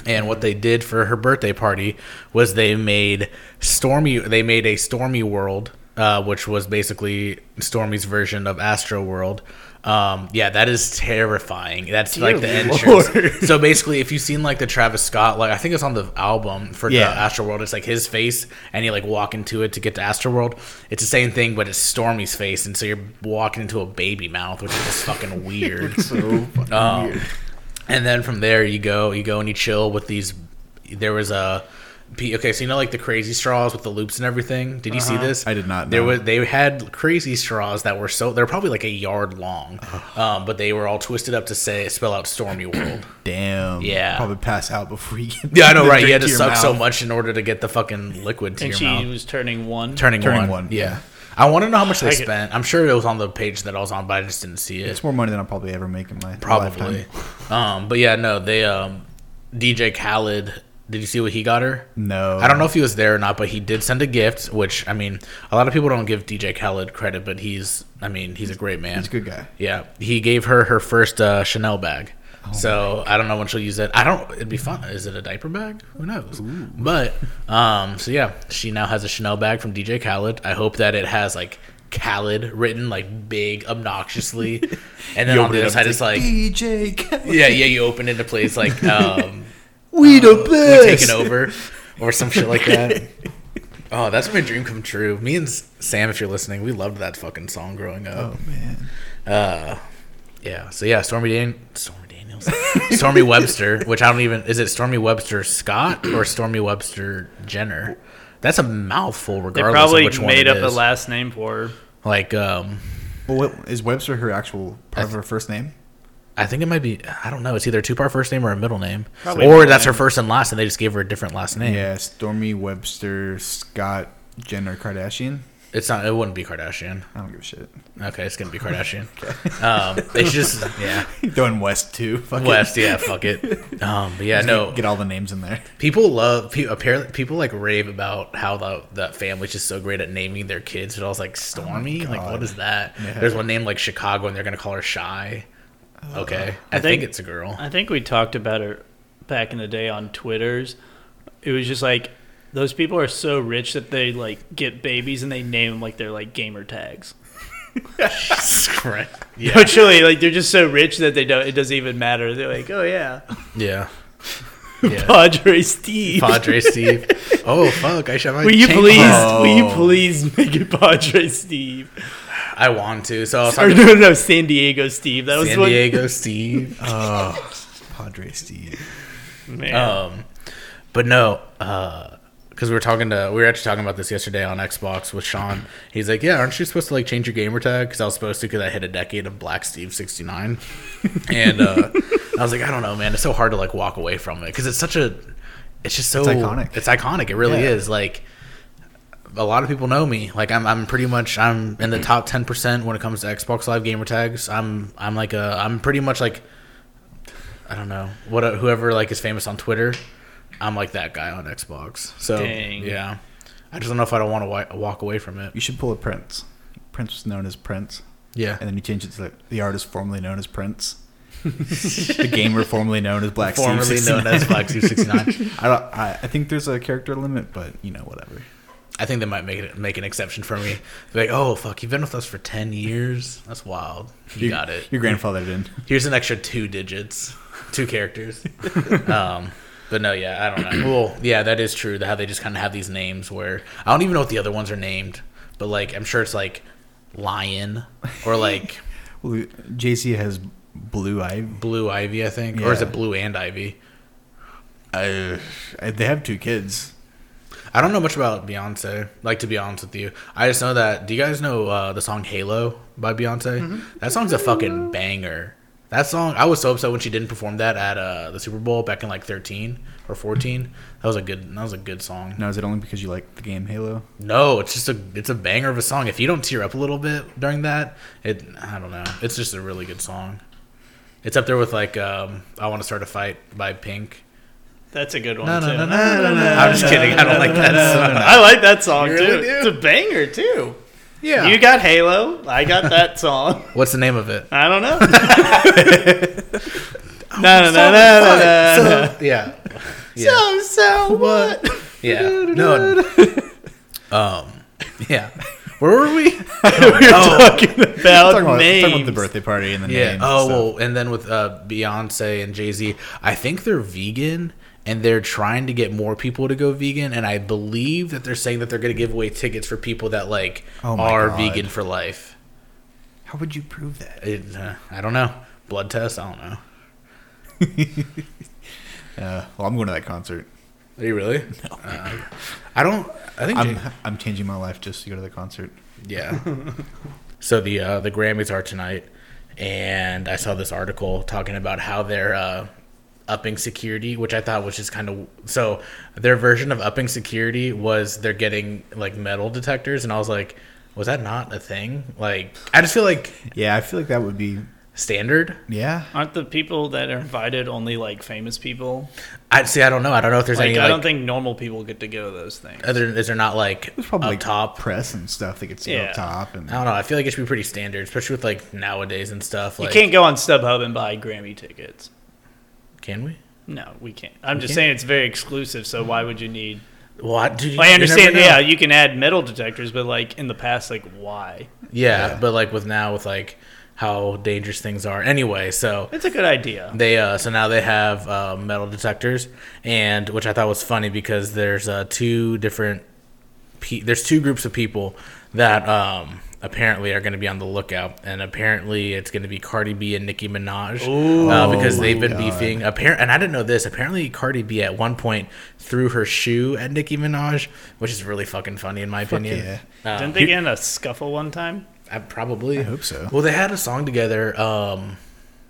And what they did for her birthday party was they made Stormy. They made a Stormy World, uh, which was basically Stormy's version of Astro World. Um, yeah, that is terrifying. That's like the Lord. entrance. So basically, if you've seen like the Travis Scott, like I think it's on the album for Yeah. the Astro World, it's like his face, and you like walk into it to get to Astro World. It's the same thing, but it's Stormy's face, and so you're walking into a baby mouth, which is just fucking weird. So fucking Um, weird. and then from there you go you go and you chill with these there was a okay so you know like the crazy straws with the loops and everything did you see this I did not there was they had crazy straws that were so they're probably like a yard long um, but they were all twisted up to say spell out stormy world Damn. Yeah. Probably pass out before you get yeah i know the right you had to your suck so much in order to get the fucking liquid to And your she mouth was turning one. turning, Turning one. one, yeah yeah. i want to know how much they I get- spent i'm sure it was on the page that i was on but i just didn't see it It's more money than I'll probably ever make in my Probably. lifetime. Um, but yeah, no, they um, DJ Khaled. Did you see what he got her? No. I don't know if he was there or not, but he did send a gift. Which I mean, a lot of people don't give DJ Khaled credit, but he's, I mean, he's a great man. He's a good guy. Yeah, he gave her her first uh, Chanel bag. Oh so I don't know when she'll use it. I don't. It'd be fun. Is it a diaper bag? Who knows? But um, so yeah, she now has a Chanel bag from DJ Khaled. I hope that it has like Khaled written like big, obnoxiously, and then on the other side it's it's like, DJ. Khaled. yeah, yeah, you open it into place like um, we the we best. taking over or some shit like that. Oh, that's my dream come true. Me and Sam, if you're listening, we loved that fucking song growing up. Oh man. Uh, yeah. So yeah, Stormy Dan- Stormy Daniels, Stormy Webster, which I don't even is it Stormy Webster Scott or Stormy Webster Jenner? That's a mouthful, Regardless, They probably of which one made it up a last name for her. Like, um, Well, what, is Webster her actual part of her first name? I think it might be. I don't know. It's either a two-part first name or a middle name, Probably or middle that's her first and last, and they just gave her a different last name. Yeah, Stormy Webster Scott Jenner Kardashian. It's not. It wouldn't be Kardashian. I don't give a shit. Okay, it's gonna be Kardashian. um, it's just yeah, Throwing West too. Fuck it. West. Yeah, fuck it. Um, but yeah, no. Get all the names in there. People love pe- apparently people like rave about how the that family's just so great at naming their kids. But I was like Stormy, like what is that? Yeah. There's one named like Chicago, and they're gonna call her Chi. Uh, okay, I, I think, think- it's a girl. I think we talked about her back in the day on Twitters. It was just like those people are so rich that they like get babies and they name them like they're like gamer tags. Correct. Yeah. Yeah, Literally, like they're just so rich that they don't. It doesn't even matter. They're like, oh yeah, yeah, yeah. Padre Steve. Padre Steve. Oh fuck! I should. Will you change- please? Oh. Will you oh. please make it Padre Steve? I want to. So I was Or talking no, no, San Diego Steve. That was San what. Diego Steve. Oh, Padre Steve. Man. Um, but no, because we were talking to we were actually talking about this yesterday on Xbox with Sean. He's like, "Yeah, aren't you supposed to like change your gamer tag?" Because I was supposed to because I hit a decade of Black Steve sixty nine, and uh, I was like, "I don't know, man. It's so hard to like walk away from it because it's such a, it's just so It's iconic. It's iconic. It really Yeah. is. Like." A lot of people know me. Like I'm, I'm pretty much I'm in the mm. top ten percent when it comes to Xbox Live gamer tags. I'm, I'm like a, I'm pretty much like I don't know what whoever like is famous on Twitter. I'm like that guy on Xbox. So Dang. yeah, I just don't know if I don't want to wi- walk away from it. You should pull a Prince. Prince was known as Prince, Yeah, and then you change it to the, the artist formerly known as Prince. the gamer formerly known as Black formerly known as Black Steve 69. I, don't, I I think there's a character limit, but you know whatever. I think they might make it make an exception for me. Like, oh fuck, you've been with us for ten years. That's wild. You got it. Your grandfather did. Here's an extra two digits, two characters. um, but no, yeah, I don't know. Well, yeah, that is true. How they just kind of have these names where I don't even know what the other ones are named, but like I'm sure it's like Lion or like Well, Jay Z has blue eye. Blue Ivy, I think, or is it Blue and Ivy? Uh, they have two kids. I don't know much about Beyonce. Like to be honest with you, I just know that. Do you guys know uh, the song "Halo" by Beyonce? That song's a fucking banger. That song, I was so upset when she didn't perform that at uh, the Super Bowl back in like thirteen or fourteen. That was a good. That was a good song. Now, is it only because you like the game Halo? No, it's just a it's a banger of a song. If you don't tear up a little bit during that, it I don't know. It's just a really good song. It's up there with like um, "I Want to Start a Fight" by Pink. That's a good one No, too. no, no, no, no, no. I'm just kidding. I don't like that song. I like that song You too. really do? It's a banger too. Yeah. You got Halo. I got that song. What's the name of it? I don't know. no, no, no, no, no, no. So, yeah. Yeah. So, so what? yeah. No. Um. Yeah. Where were we? We're Oh, talking about talking, about, names. talking about the birthday party and the yeah. names. Oh and well, and then with uh, Beyonce and Jay Z, I think they're vegan and they're trying to get more people to go vegan. And I believe that they're saying that they're going to give away tickets for people that like Oh are God. vegan for life. How would you prove that? It, uh, I don't know. Blood test. I don't know. Uh, well, I'm going to that concert. Are you really? No. Uh, I don't. I think. I'm Jay- I'm changing my life just to go to the concert. Yeah. so the uh, the Grammys are tonight, and I saw this article talking about how they're uh, upping security, which I thought was just kind of so. Their version of upping security was they're getting like metal detectors, and I was like, was that not a thing? Like, I just feel like Yeah, I feel like that would be. standard. Yeah, Aren't the people that are invited only like famous people? I see. I don't know. I don't know if there's Like, any. I Like, don't think normal people get to go to those things. other is there not like there's probably up like top? press and stuff that gets sit Yeah. up top and I don't know. I feel like it should be pretty standard, especially with like nowadays and stuff. You can't go on StubHub and buy Grammy tickets. Can we? No, we can't. I'm just can't? saying it's very exclusive. So why would you need? Well, I, dude, Well, I understand. know. Yeah, you can add metal detectors, but like in the past, like why? Yeah, Yeah. but like with now with like how dangerous things are. Anyway, so It's a good idea. they uh so now they have uh, metal detectors and which I thought was funny because there's uh two different pe- there's two groups of people that um apparently are going to be on the lookout and apparently it's going to be Cardi B and Nicki Minaj uh, because Oh they've been God. beefing apparent and I didn't know this apparently Cardi B at one point threw her shoe at Nicki Minaj which is really fucking funny in my opinion yeah. Uh, Didn't they get in a scuffle one time? I probably. I hope so. Well, they had a song together, um,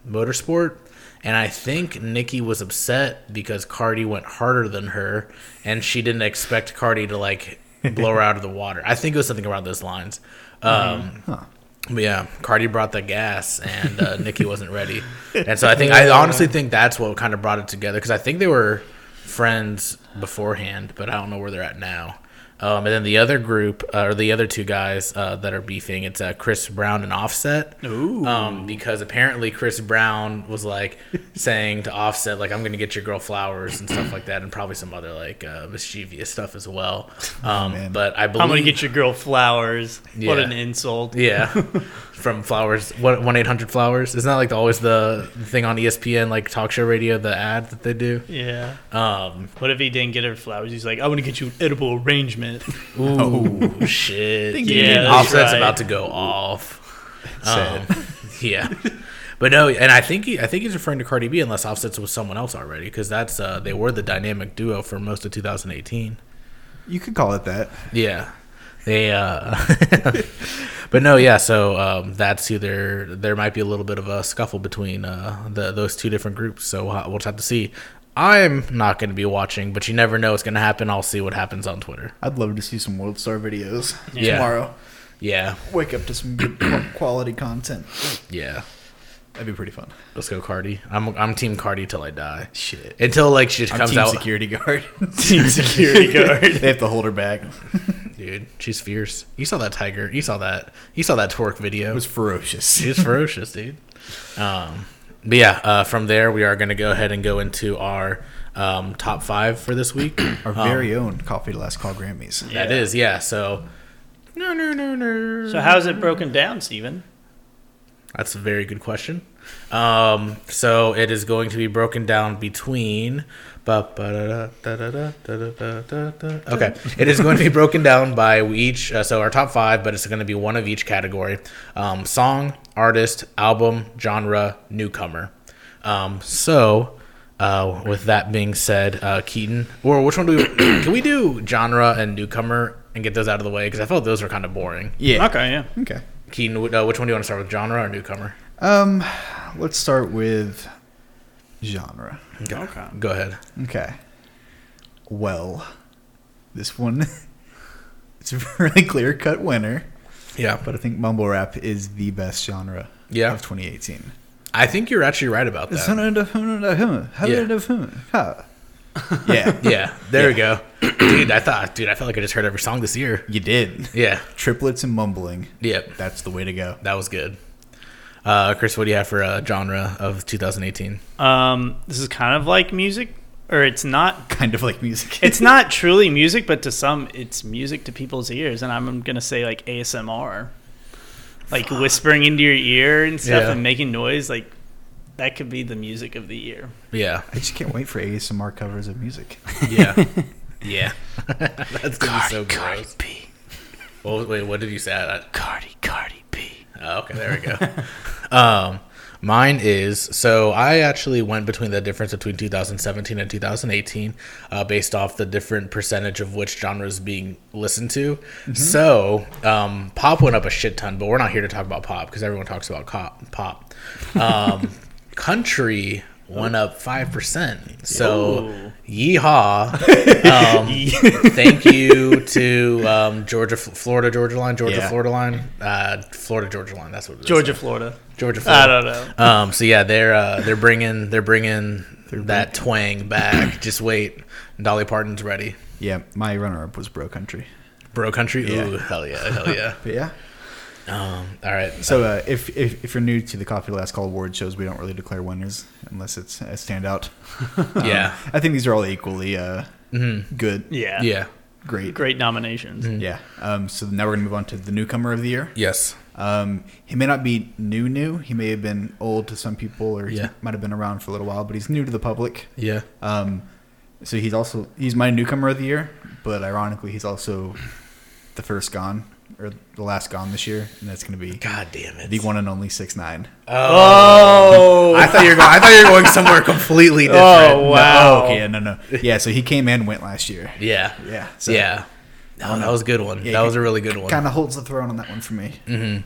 Motorsport, and I think Nicki was upset because Cardi went harder than her, and she didn't expect Cardi to like blow her out of the water. I think it was something around those lines. Um, Huh. but yeah, Cardi brought the gas, and uh, Nicki wasn't ready, and so I think I honestly think that's what kind of brought it together because I think they were friends beforehand, but I don't know where they're at now. Um, and then the other group, uh, or the other two guys uh, that are beefing, it's uh, Chris Brown and Offset. Ooh. Um, because apparently Chris Brown was like saying to Offset, like, "I'm gonna get your girl flowers" and stuff like that, and probably some other like uh, mischievous stuff as well. Um, man. but I believe I'm gonna get your girl flowers. What an insult. yeah, from Flowers. One eight hundred Flowers? Isn't that like always the thing on ESPN, like talk show radio, the ad that they do? Yeah. Um, What if he didn't get her flowers? He's like, I want to get you an edible arrangement. ooh, shit. Think Yeah, Offset's right. about to go off. Sad. Um, yeah. But no, and I think he, I think he's referring to Cardi B unless Offset's with someone else already because that's uh, they were the dynamic duo for most of 2018. You could call it that. Yeah, they. uh But no, yeah. So um, that's who there. There might be a little bit of a scuffle between uh, the those two different groups. So we'll, we'll just have to see. I'm not going to be watching, but you never know what's going to happen. I'll see what happens on Twitter. I'd love to see some World Star videos Yeah. tomorrow. Yeah, Wake up to some good quality content. yeah. That'd be pretty fun. Let's go, Cardi. I'm I'm Team Cardi till I die. Shit. Until like she just I'm comes team out, security guard. Team security guard. they have to hold her back. dude. She's fierce. You saw that tiger. You saw that. You saw that twerk video. It was ferocious. She's ferocious, dude. Um, but yeah, uh, from there we are going to go ahead and go into our um, top five for this week. Our very own Coffee to Last Call Grammys. That Yeah. is, yeah. So, no, no, no, no. So how's it broken down, Steven? That's a very good question. Um, so it is going to be broken down between. Okay, it is going to be broken down by each. Uh, so our top five, but it's going to be one of each category: um, song, artist, album, genre, newcomer. Um, so. Uh, with that being said, uh, Keaton, or which one do we can we do genre and newcomer and get those out of the way? Because I felt those were kind of boring. Yeah. Okay, yeah. Okay. Keaton, uh, which one do you want to start with, genre or newcomer? Um, let's start with genre. Okay. Go ahead. Okay. Well, this one, it's a really clear cut winner, Yeah, but I think mumble rap is the best genre Yeah. of 2018. I think you're actually right about that. Yeah, yeah, yeah. there we go, dude. I thought, dude, I felt like I just heard every song this year. you did. Yeah, Triplets and mumbling. yep, That's the way to go. that was good. Uh, Chris, what do you have for a genre of 2018? Um, this is kind of like music, or it's not. Kind of like music. It's not truly music, but to some, it's music to people's ears, and I'm gonna say like ASMR, like whispering into your ear and stuff Yeah. and making noise. Like that could be the music of the year. Yeah, I just can't wait for ASMR covers of music. yeah, yeah. That's gonna be so gross. B, Well, wait, what did you say? I, Cardi, Cardi B. Oh, okay, there we go. um, mine is so I actually went between the difference between 2017 and 2018, uh, based off the different percentage of which genres being listened to. So um, pop went up a shit ton, but we're not here to talk about pop because everyone talks about cop, pop. Um, country went up five percent. So Ooh. Yeehaw! Um, thank you to um, Georgia, Florida, Georgia line, Georgia, Yeah. Florida line, uh, Florida, Georgia line. That's what it is. Georgia, Florida. Georgia, Florida. I don't know. Um, so yeah, they're uh, they're bringing they're bringing that twang back. Just wait, Dolly Parton's ready. Yeah, my runner up was Bro Country. Bro country, Yeah. ooh hell yeah, hell yeah. But yeah. Um, all right, So uh, if, if if you're new to the Coffee Last Call award shows, we don't really declare winners unless it's a standout. yeah, I think these are all equally uh, Mhm. good, Yeah. yeah, great. Great nominations. Yeah. Um, so now we're gonna move on to the newcomer of the year. yes, Um, he may not be new, new. He may have been old to some people, or he Yeah. might have been around for a little while, but he's new to the public. Yeah. Um, so he's also he's my newcomer of the year, but ironically, he's also the first gone or the last gone this year, and that's going to be God damn it. the one and only six nine. Oh, I thought you were going. I thought you were going somewhere completely different. Oh, wow. No, okay, no, no, yeah. So he came and went last year. Yeah. Yeah, so yeah. No, that was a good one. Yeah, that was a really good one. Kind of holds the throne on that one for me. Mm-hmm.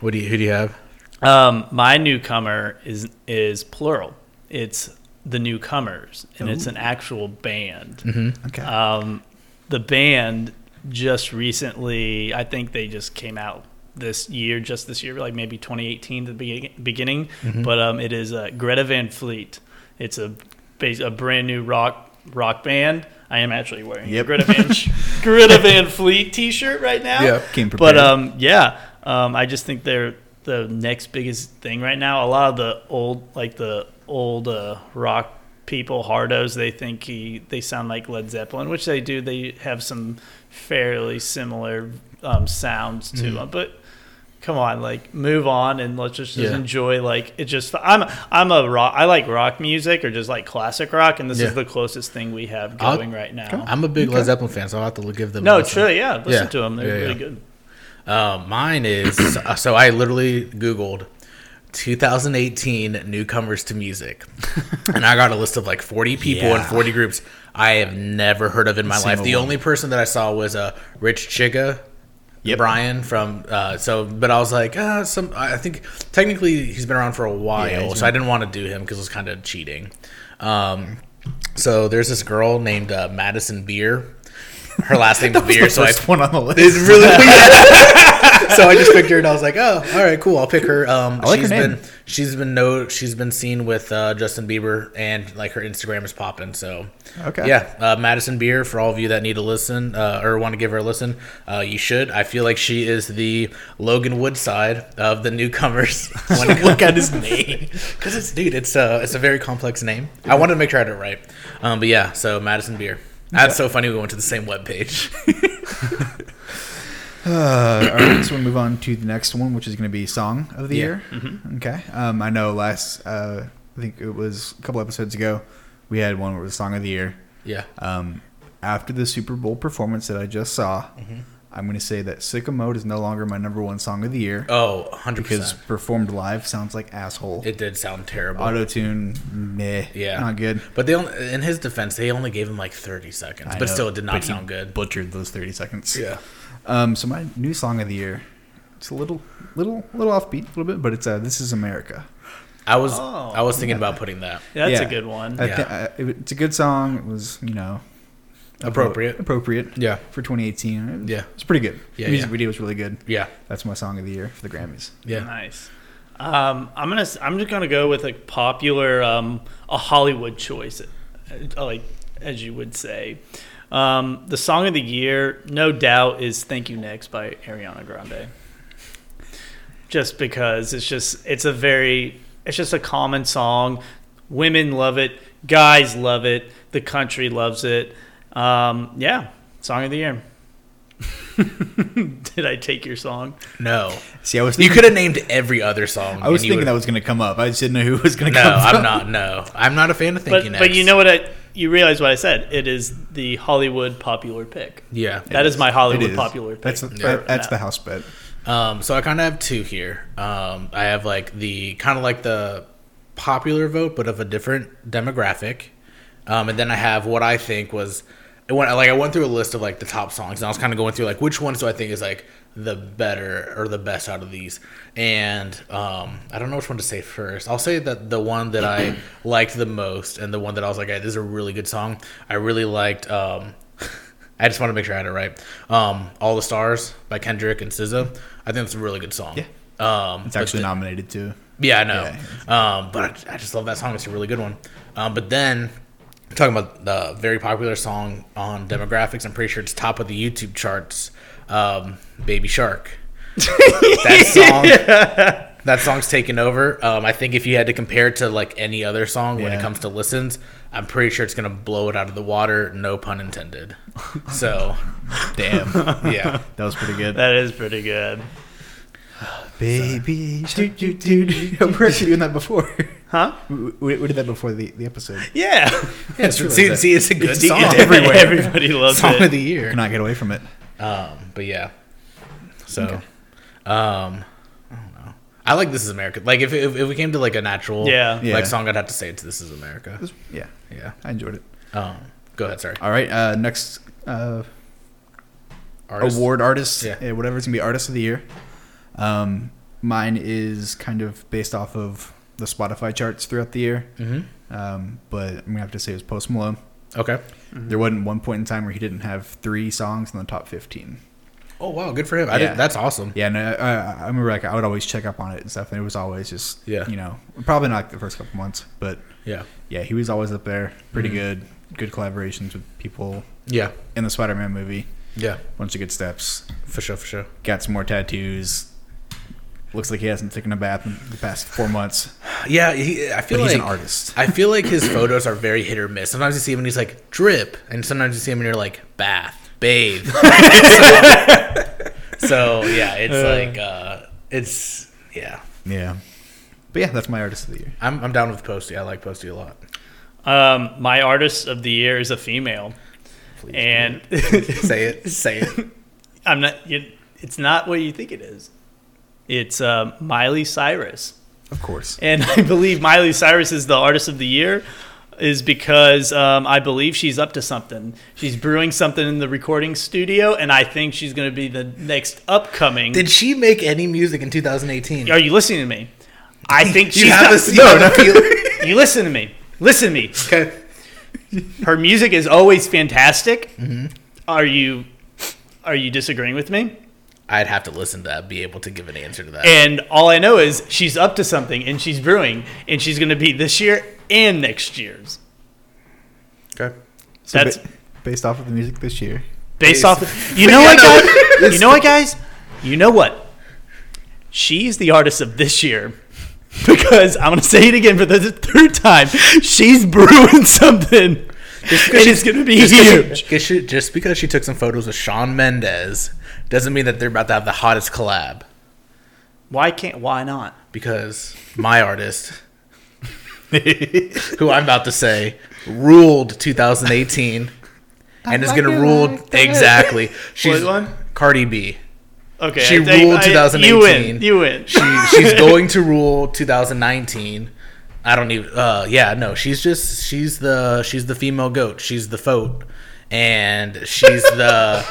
What do you? Who do you have? Um, my newcomer is is plural. It's the newcomers, and it's an actual band. Mm-hmm. Okay. Um, the band just recently, I think they just came out this year, just this year, like maybe 2018, the be- beginning. But um, it is uh, Greta Van Fleet. It's a a brand new rock rock band. I am actually wearing Yep. a Greta Van Greta Van Fleet T-shirt right now. Yeah. Came prepared. But um, yeah, um, I just think they're the next biggest thing right now. A lot of the old, like the old uh, rock people, hardos, they think he they sound like Led Zeppelin, which they do. They have some fairly similar um, sounds to them, but. Come on, like move on and let's just, just Yeah. enjoy like it. Just I'm I'm a rock. I like rock music or just like classic rock, and this Yeah. is the closest thing we have I'll- going right now. I'm a big Okay. Led Zeppelin fan, so I'll have to give them. a no, true, yeah. Listen Yeah. to them; they're really good. Uh, mine is so I literally Googled 2018 newcomers to music, and I got a list of like 40 people and 40 groups I have never heard of in my life. The one. only person that I saw was uh, Rich Chigga. Yep. Brian from uh, so, but I was like, uh, some. I think technically he's been around for a while, Yeah, so I didn't want to do him because it was kind of cheating. Um, so there's this girl named uh, Madison Beer. Her last name is Beer, so I one on the list. it's really weird. so I just picked her and I was like, oh, all right, cool. I'll pick her. Um, I like her name. been she's been no she's been seen with uh, Justin Bieber and like her Instagram is popping. So Okay. yeah, uh, Madison Beer for all of you that need to listen uh, or want to give her a listen, uh, you should. I feel like she is the Logan Woodside of the newcomers. when it Look at his name. because it's dude, it's a it's a very complex name. I wanted to make sure I had it right. Um, but yeah, so Madison Beer. That's so funny. We went to the same webpage. Uh, all right, so we'll move on to the next one, which is going to be song of the Yeah. year. Okay. Um, I know last, uh, I think it was a couple episodes ago, we had one where it was song of the year. yeah. Um, after the Super Bowl performance that I just saw, Mm-hmm. I'm going to say that Sicko Mode is no longer my number one song of the year Oh, 100 because performed live sounds like asshole. It did sound terrible. Auto tune, meh, Yeah. not good. But they only, in his defense, they only gave him like 30 seconds. I but know, still, it did not but he sound good. Butchered those 30 seconds. Yeah. Um, so my new song of the year, it's a little, little, little offbeat, a little bit, but it's uh, "This Is America." I was Oh. I was thinking about putting that. That's Yeah. a good one. I Yeah. I- it's a good song. It was, you know, Appropriate. appropriate Yeah. for 2018. It was, Yeah. it's pretty good. Yeah, music yeah. video was really good. Yeah. That's my song of the year for the Grammys. Yeah. Nice. Um, I'm gonna. I'm just gonna go with a popular, um, a Hollywood choice, uh, like as you would say. Um, the song of the year, no doubt, is "Thank You Next" by Ariana Grande. Just because it's just it's a very it's just a common song. Women love it, guys love it, the country loves it. Um, yeah, song of the year. Did I take your song? No. See, I was You could have named every other song. I was thinking that was going to come up. I just didn't know who was going to No, come. No, I'm from. not. No. I'm not a fan of Thank but You but you know what I you realize what I said. It is the Hollywood popular pick. Yeah. That is my Hollywood is. popular pick. That's for that's the house bet. Um, so I kind of have two here. Um, I have like the kind of like the popular vote, but of a different demographic. Um, and then I have what I think was, it went, like I went through a list of like the top songs, and I was kind of going through like which ones do I think is like the better or the best out of these. And um, I don't know which one to say first. I'll say that the one that I liked the most, and the one that I was like, hey, this is a really good song. I really liked. Um, I just want to make sure I had it right. Um, All the Stars by Kendrick and SZA. I think it's a really good song. Yeah. Um, It's actually the- nominated too. yeah, I know. Um, but I, I just love that song. It's a really good one. Um, but then talking about the very popular song on demographics, I'm pretty sure it's top of the YouTube charts. Um, Baby Shark. that song. That song's taken over. Um, I think if you had to compare it to like any other song when it comes to listens, I'm pretty sure it's gonna blow it out of the water. No pun intended. So Damn, yeah, that was pretty good. That is pretty good. Baby, do, do, do, do. we're actually doing that before. Huh? We, we, we did that before the, the episode. Yeah. Yeah, true, see, see, it's a good It's, song. it's everywhere. Everybody loves song it. of the year. Cannot get away from it. Um, but yeah. So, um, I don't know. I like "This Is America." Like, if, if if we came to like a natural, Yeah. Yeah. like song, I'd have to say it's "This Is America." Yeah, Yeah. I enjoyed it. Um, go ahead. Sorry. All right, uh, next uh, Artist? award artist, Yeah. yeah. whatever it's gonna be, artist of the year. Um, mine is kind of based off of the Spotify charts throughout the year, Mhm. um, but I'm gonna have to say it was Post Malone. Okay. There wasn't one point in time where he didn't have three songs in the top 15. Oh wow, good for him. Yeah. did, that's awesome. Yeah, and I, I, I remember like I would always check up on it and stuff, and it was always just Yeah. you know probably not like the first couple months, but Yeah. yeah, he was always up there, pretty Mhm. good, good collaborations with people Yeah. in the Spider-Man movie, Yeah. bunch of good steps, For sure. For sure. got some more tattoos. Looks like he hasn't taken a bath in the past four months, Yeah. He, I but feel he's an artist. I feel like his photos are very hit or miss. Sometimes you see him and he's like drip, and sometimes you see him and you're like bath, bathe. so, so, yeah, it's like uh, it's yeah. Yeah, but yeah, that's my artist of the year. I'm I'm down with Posty. I like Posty a lot. Um, my artist of the year is a female, Please and say it. Say it. I'm not. You, it's not what you think it is. It's uh, Miley Cyrus, Of course. and I believe Miley Cyrus is the artist of the year, is because um, I believe she's up to something. She's brewing something in the recording studio, and I think she's going to be the next upcoming. Did she make any music in 2018? Are you listening to me? I think you she's have got- a, you a you listen to me. Listen to me. Okay. Her music is always fantastic. Mm-hmm. Are you are you disagreeing with me? I'd have to listen to that, be able to give an answer to that. And all I know is she's up to something and she's brewing and she's going to be this year and next year's. okay. So That's ba- based off of the music this year. based Based- off. You know what, guys? You know what, guys? You know what? She's the artist of this year because I'm going to say it again for the third time. She's brewing something. and it's going to be huge. Just, she, just because she took some photos with Shawn Mendes doesn't mean that they're about to have the hottest collab. Why can't? Why not? Because my artist, who I'm about to say, ruled 2018 and is going to rule exactly. She's one? Cardi B. Okay, She I ruled I- 2018. You win. You win. She, she's going to rule 2019. I don't even. Uh, yeah, no. She's just she's the she's the female goat. She's the foat, and she's the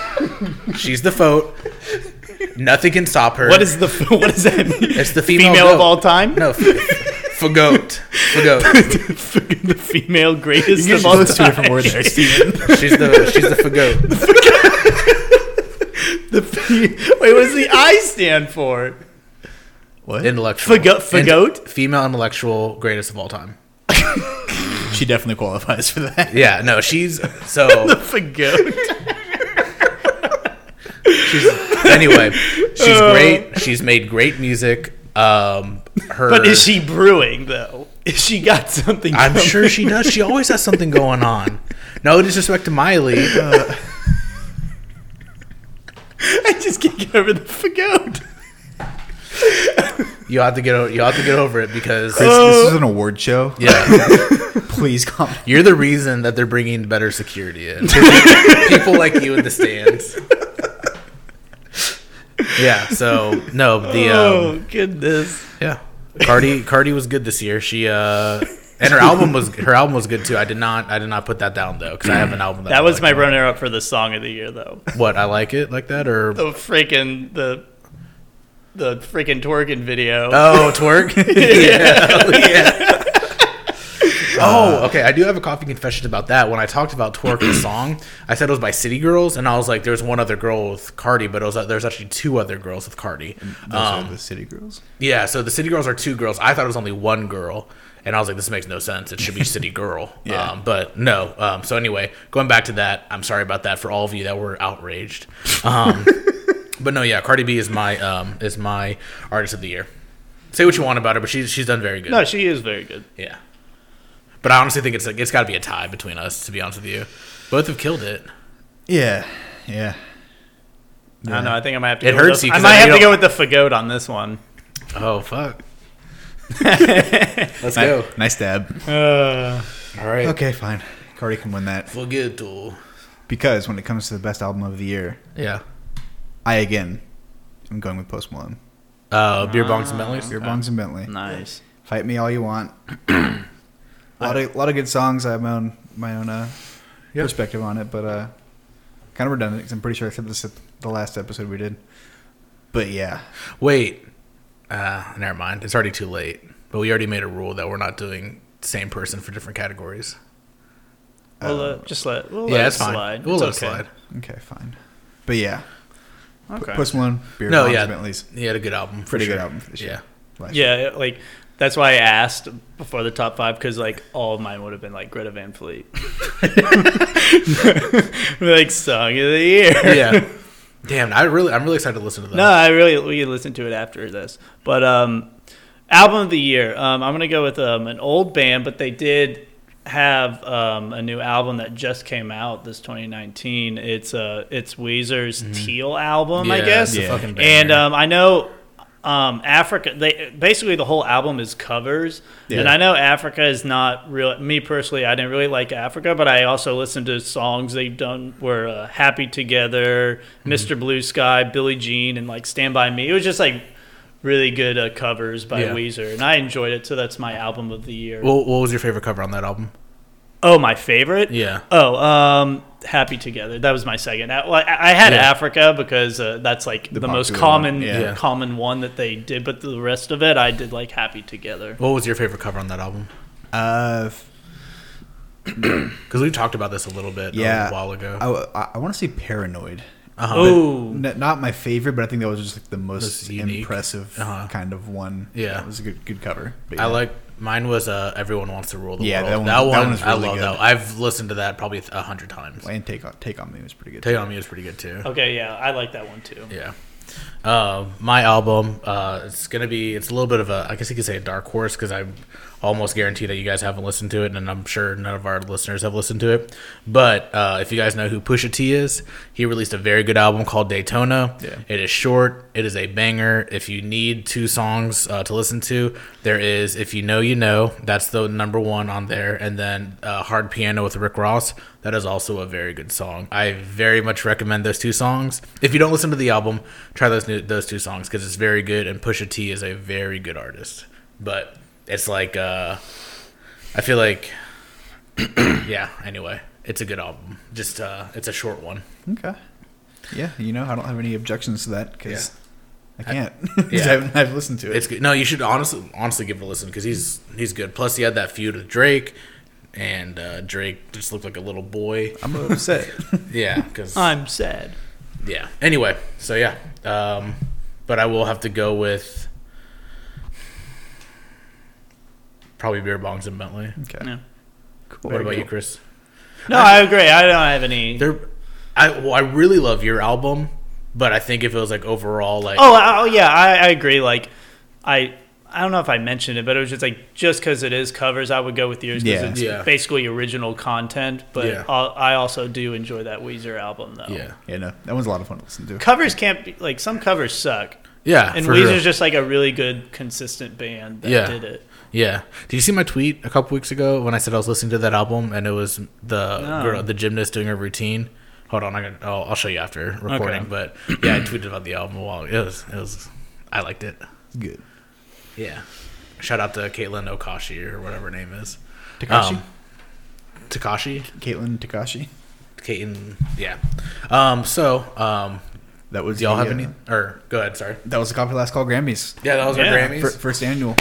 she's the foat. Nothing can stop her. What is the? What does that mean? It's the female, female of all time. No, f- fagoat. Fagoat. the female greatest You of all those two time. different words there, Steven. She's the she's the fagoat. The fe- Wait, what does the I stand for? what? Intellectual. Fago- fagoat? Int- female intellectual greatest of all time. she definitely qualifies for that. Yeah, no, she's so. Fagoat. She's anyway. She's great. She's made great music. Um, her. But is she brewing though? Is she got something? I'm coming? sure she does. She always has something going on. No disrespect to Miley. Uh, I just can't get over the fagoat. You have to get. o- You have to get over it because Chris, this is an award show. yeah, Please come. you're the reason that they're bringing better security in. People like you in the stands. Yeah. So no, the oh um, goodness. yeah, Cardi. Cardi was good this year. She uh, and her album was her album was good too. I did not. I did not put that down though because I have an album that, That was like my more. runner-up for the song of the year, though. What I like it like that or The freaking the the freaking twerking video. Oh, twerk. yeah. yeah. Oh, okay. I do have a coffee confession about that. When I talked about twerk the song, I said it was by City Girls, and I was like, "There's one other girl with Cardi, but it was there's actually two other girls with Cardi." Those Um, are the city girls. yeah, so the City Girls are two girls. I thought it was only one girl, and I was like, "This makes no sense. It should be City Girl." Yeah. Um, but no. Um, so anyway, going back to that, I'm sorry about that for all of you that were outraged. But no, yeah, Cardi B is my um, is my artist of the year. Say what you want about her, but she's she's done very good. No, she is very good. Yeah. But I honestly think it's like it's got to be a tie between us. To be honest with you, both have killed it. Yeah, yeah. I don't know. I think I might have to. It go with hurts the- you I 'cause might I know have you to go with the fagoat on this one. Oh fuck. Let's go. Nice, nice stab. Uh, All right. Okay, fine. Cardi can win that Forget to. because when it comes to the best album of the year, Yeah. I again I'm going with Post Malone. Uh, beer bongs and Bentleys. Beer Bongs and Bentley. nice. Fight me all you want. a lot of lot of good songs. I have my own my own uh, Yeah. perspective on it, but uh, kind of redundant because I'm pretty sure I said this at the last episode we did. But yeah, Wait. Uh, never mind. It's already too late. But we already made a rule that we're not doing same person for different categories. We'll Uh, uh, just let. We'll yeah, let it fine. slide. We'll It's let okay. it slide. okay, fine. But yeah, Okay. Post Malone, Beer No, Bongs yeah, and Bentleys. he had a good album. for Pretty good album for this Yeah. year. last year. Yeah, like that's why I asked before the top five because like all of mine would have been like Greta Van Fleet, like song of the year. yeah. Damn, I really, I'm really excited to listen to that. No, I really we can listen to it after this. But um, album of the year, um, I'm gonna go with um, an old band, but they did have um, a new album that just came out this 2019. It's uh, it's Weezer's Teal album, I guess. Yeah. fucking And um, I know um, Africa. They basically the whole album is covers, yeah. and I know Africa is not real. Me personally, I didn't really like Africa, but I also listened to songs they've done. Were uh, "Happy Together," Mm-hmm. "Mr. Blue Sky," "Billie Jean," and like "Stand by Me." It was just like really good uh, covers by Yeah. Weezer, and I enjoyed it. So that's my album of the year. What, what was your favorite cover on that album? oh, my favorite. Yeah. Oh, um, "Happy Together." That was my second. I, well, I I had Yeah. Africa because uh, that's like the, The most common yeah. Yeah. common one that they did. But the rest of it, I did like "Happy Together." What was your favorite cover on that album? Uh, Because we talked about this a little bit yeah. a while ago. I, I, want to say Paranoid. Uh-huh. Oh, N- not my favorite, but I think that was just like the most Most impressive Uh-huh. kind of one. Yeah. it was a good good cover. But I like mine was uh, "Everyone Wants to Rule the Yeah, World." that one- that that one, one was I love good. that. I've listened to that probably a hundred times. and take on take on me was pretty good. Take on Me is pretty good too. okay, yeah, I like that one too. Yeah. Um, my album, uh, it's gonna be. It's a little bit of a, I guess you could say, a dark horse because I almost guarantee that you guys haven't listened to it, and I'm sure none of our listeners have listened to it. But uh, if you guys know who Pusha T is, he released a very good album called Daytona. Yeah. It is short. It is a banger. If you need two songs uh, to listen to, there is "If You Know You Know." That's the number one on there, and then uh, "Hard Piano" with Rick Ross. That is also a very good song. I very much recommend those two songs. If you don't listen to the album, try those new, those two songs because it's very good. And Pusha T is a very good artist. But it's like uh, I feel like yeah. Anyway, it's a good album. Just uh, it's a short one. Okay. Yeah, you know I don't have any objections to that because I can't. yeah. yeah. I haven't I've listened to it. It's good. No, you should honestly honestly give it a listen because he's he's good. Plus, he had that feud with Drake, and uh, Drake just looked like a little boy. I'm upset. Yeah, because I'm sad. yeah. Anyway, so yeah, um, but I will have to go with probably beer bongs and Bentley. okay. Yeah. Cool. what about you, Chris? No, I agree. I don't have any. They're, I well, I really love your album, but I think if it was like overall, like Oh, I- oh yeah, I, I agree. Like, I I don't know if I mentioned it, but it was just like just because it is covers, I would go with yours because Yeah. it's Yeah. basically original content. But Yeah. I'll- I also do enjoy that Weezer album though. yeah, Yeah, no, that one's a lot of fun to listen to. Covers can't be like some covers suck, yeah, and for Weezer's real. just like a really good, consistent band that Yeah. did it. Yeah. Did you see my tweet a couple weeks ago when I said I was listening to that album and it was the No. girl, the gymnast doing her routine? Hold on, I'm gonna, I'll, I'll show you after recording. Okay. But yeah, I tweeted about the album a while. It was, it was, I liked it. Good. Yeah. Shout out to Caitlin Okashi or whatever her name is. Takashi, Um, Takashi, Caitlin Takashi. Caitlin. Yeah. Um. So, um, That was. y'all the, have uh, any? Or go ahead. Sorry. That was the Coffee Last Call Grammys. Yeah, that was Yeah. our Grammys. Fir- first annual.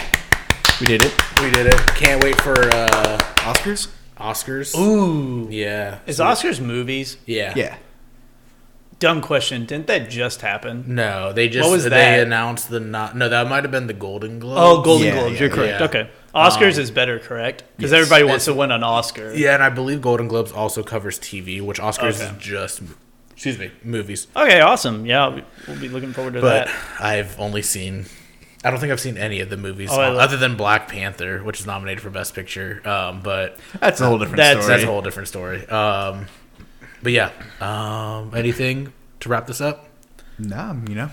We did it. we did it. Can't wait for uh, Oscars. Oscars. Ooh, Yeah. is Oscars movies? Yeah. Yeah. Dumb question. Didn't that just happen? No, they just What was they that? announced the not. No, that might have been the Golden Globes. Oh, Golden Yeah, Globes. yeah, You're correct. yeah. Okay. Oscars Um, is better, correct? Because yes. everybody wants It's- to win an Oscar. Yeah, and I believe Golden Globes also covers TV, which Oscars Okay. is just, excuse me, movies. Okay, awesome. Yeah, we- we'll be looking forward to that. But that. I've only seen. I don't think I've seen any of the movies Oh, I love- other than Black Panther, which is nominated for Best Picture. Um, but That's a whole different That's- story. that's a whole different story. Um, but yeah, um, anything to wrap this up? Nah, you know,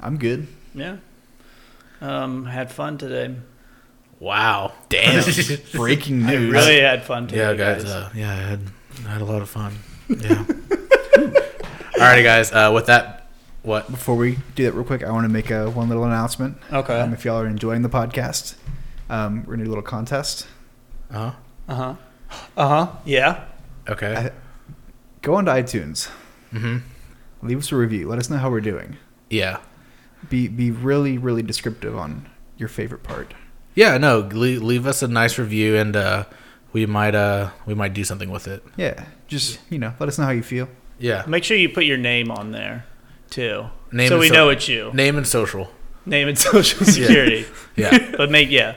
I'm good. Yeah. Um, had fun today. Wow. Damn. Breaking news. Really had fun today. Yeah, guys. Uh, yeah, I had I had a lot of fun. Yeah. Alrighty, guys. Uh, with that, what? Before we do that real quick, I want to make a one little announcement. Okay. Um, if y'all are enjoying the podcast, um, we're gonna do a little contest. Uh Uh huh. Uh huh. Yeah. Okay. I- Go onto iTunes, Mm-hmm. leave us a review. Let us know how we're doing. Yeah. Be be really really descriptive on your favorite part. Yeah. No. Leave, leave us a nice review, and uh, we might uh we might do something with it. Yeah, just you know, let us know how you feel. Yeah. Make sure you put your name on there too, Name so and we so- know it's you. Name and social. Name and social security. Yeah. but make yeah.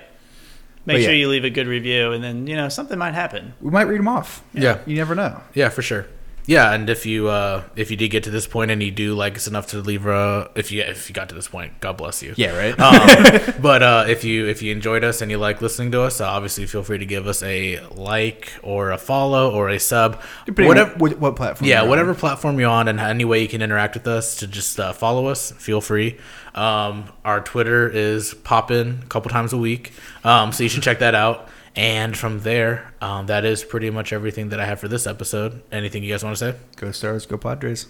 Make But sure yeah. you leave a good review, and then you know something might happen. We might read them off. Yeah. You never know. Yeah, for sure. Yeah, and if you uh, if you did get to this point and you do like us enough to leave a if you if you got to this point, God bless you. Yeah, right. Um, but uh, if you if you enjoyed us and you like listening to us, uh, obviously feel free to give us a like or a follow or a sub, whatever. what, what platform. Yeah, you're on. whatever platform you're on, and any way you can interact with us to just uh, follow us, feel free. Um, our Twitter is popping a couple times a week, um, so you should check that out. And from there, um, that is pretty much everything that I have for this episode. Anything you guys want to say? Go Stars, go Padres.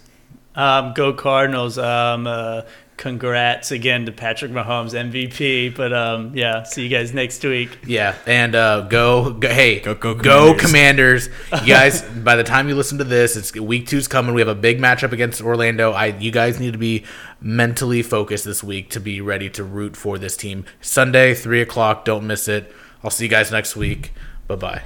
Um, go Cardinals. Um, uh, congrats again to Patrick Mahomes MVP. But um, yeah, see you guys next week. Yeah, and uh, go, go, hey, Go- go go, Commanders! You guys, by the time you listen to this, it's week two's coming. We have a big matchup against Orlando. I, you guys need to be mentally focused this week to be ready to root for this team. Sunday, three o'clock. Don't miss it. I'll see you guys next week. Bye bye.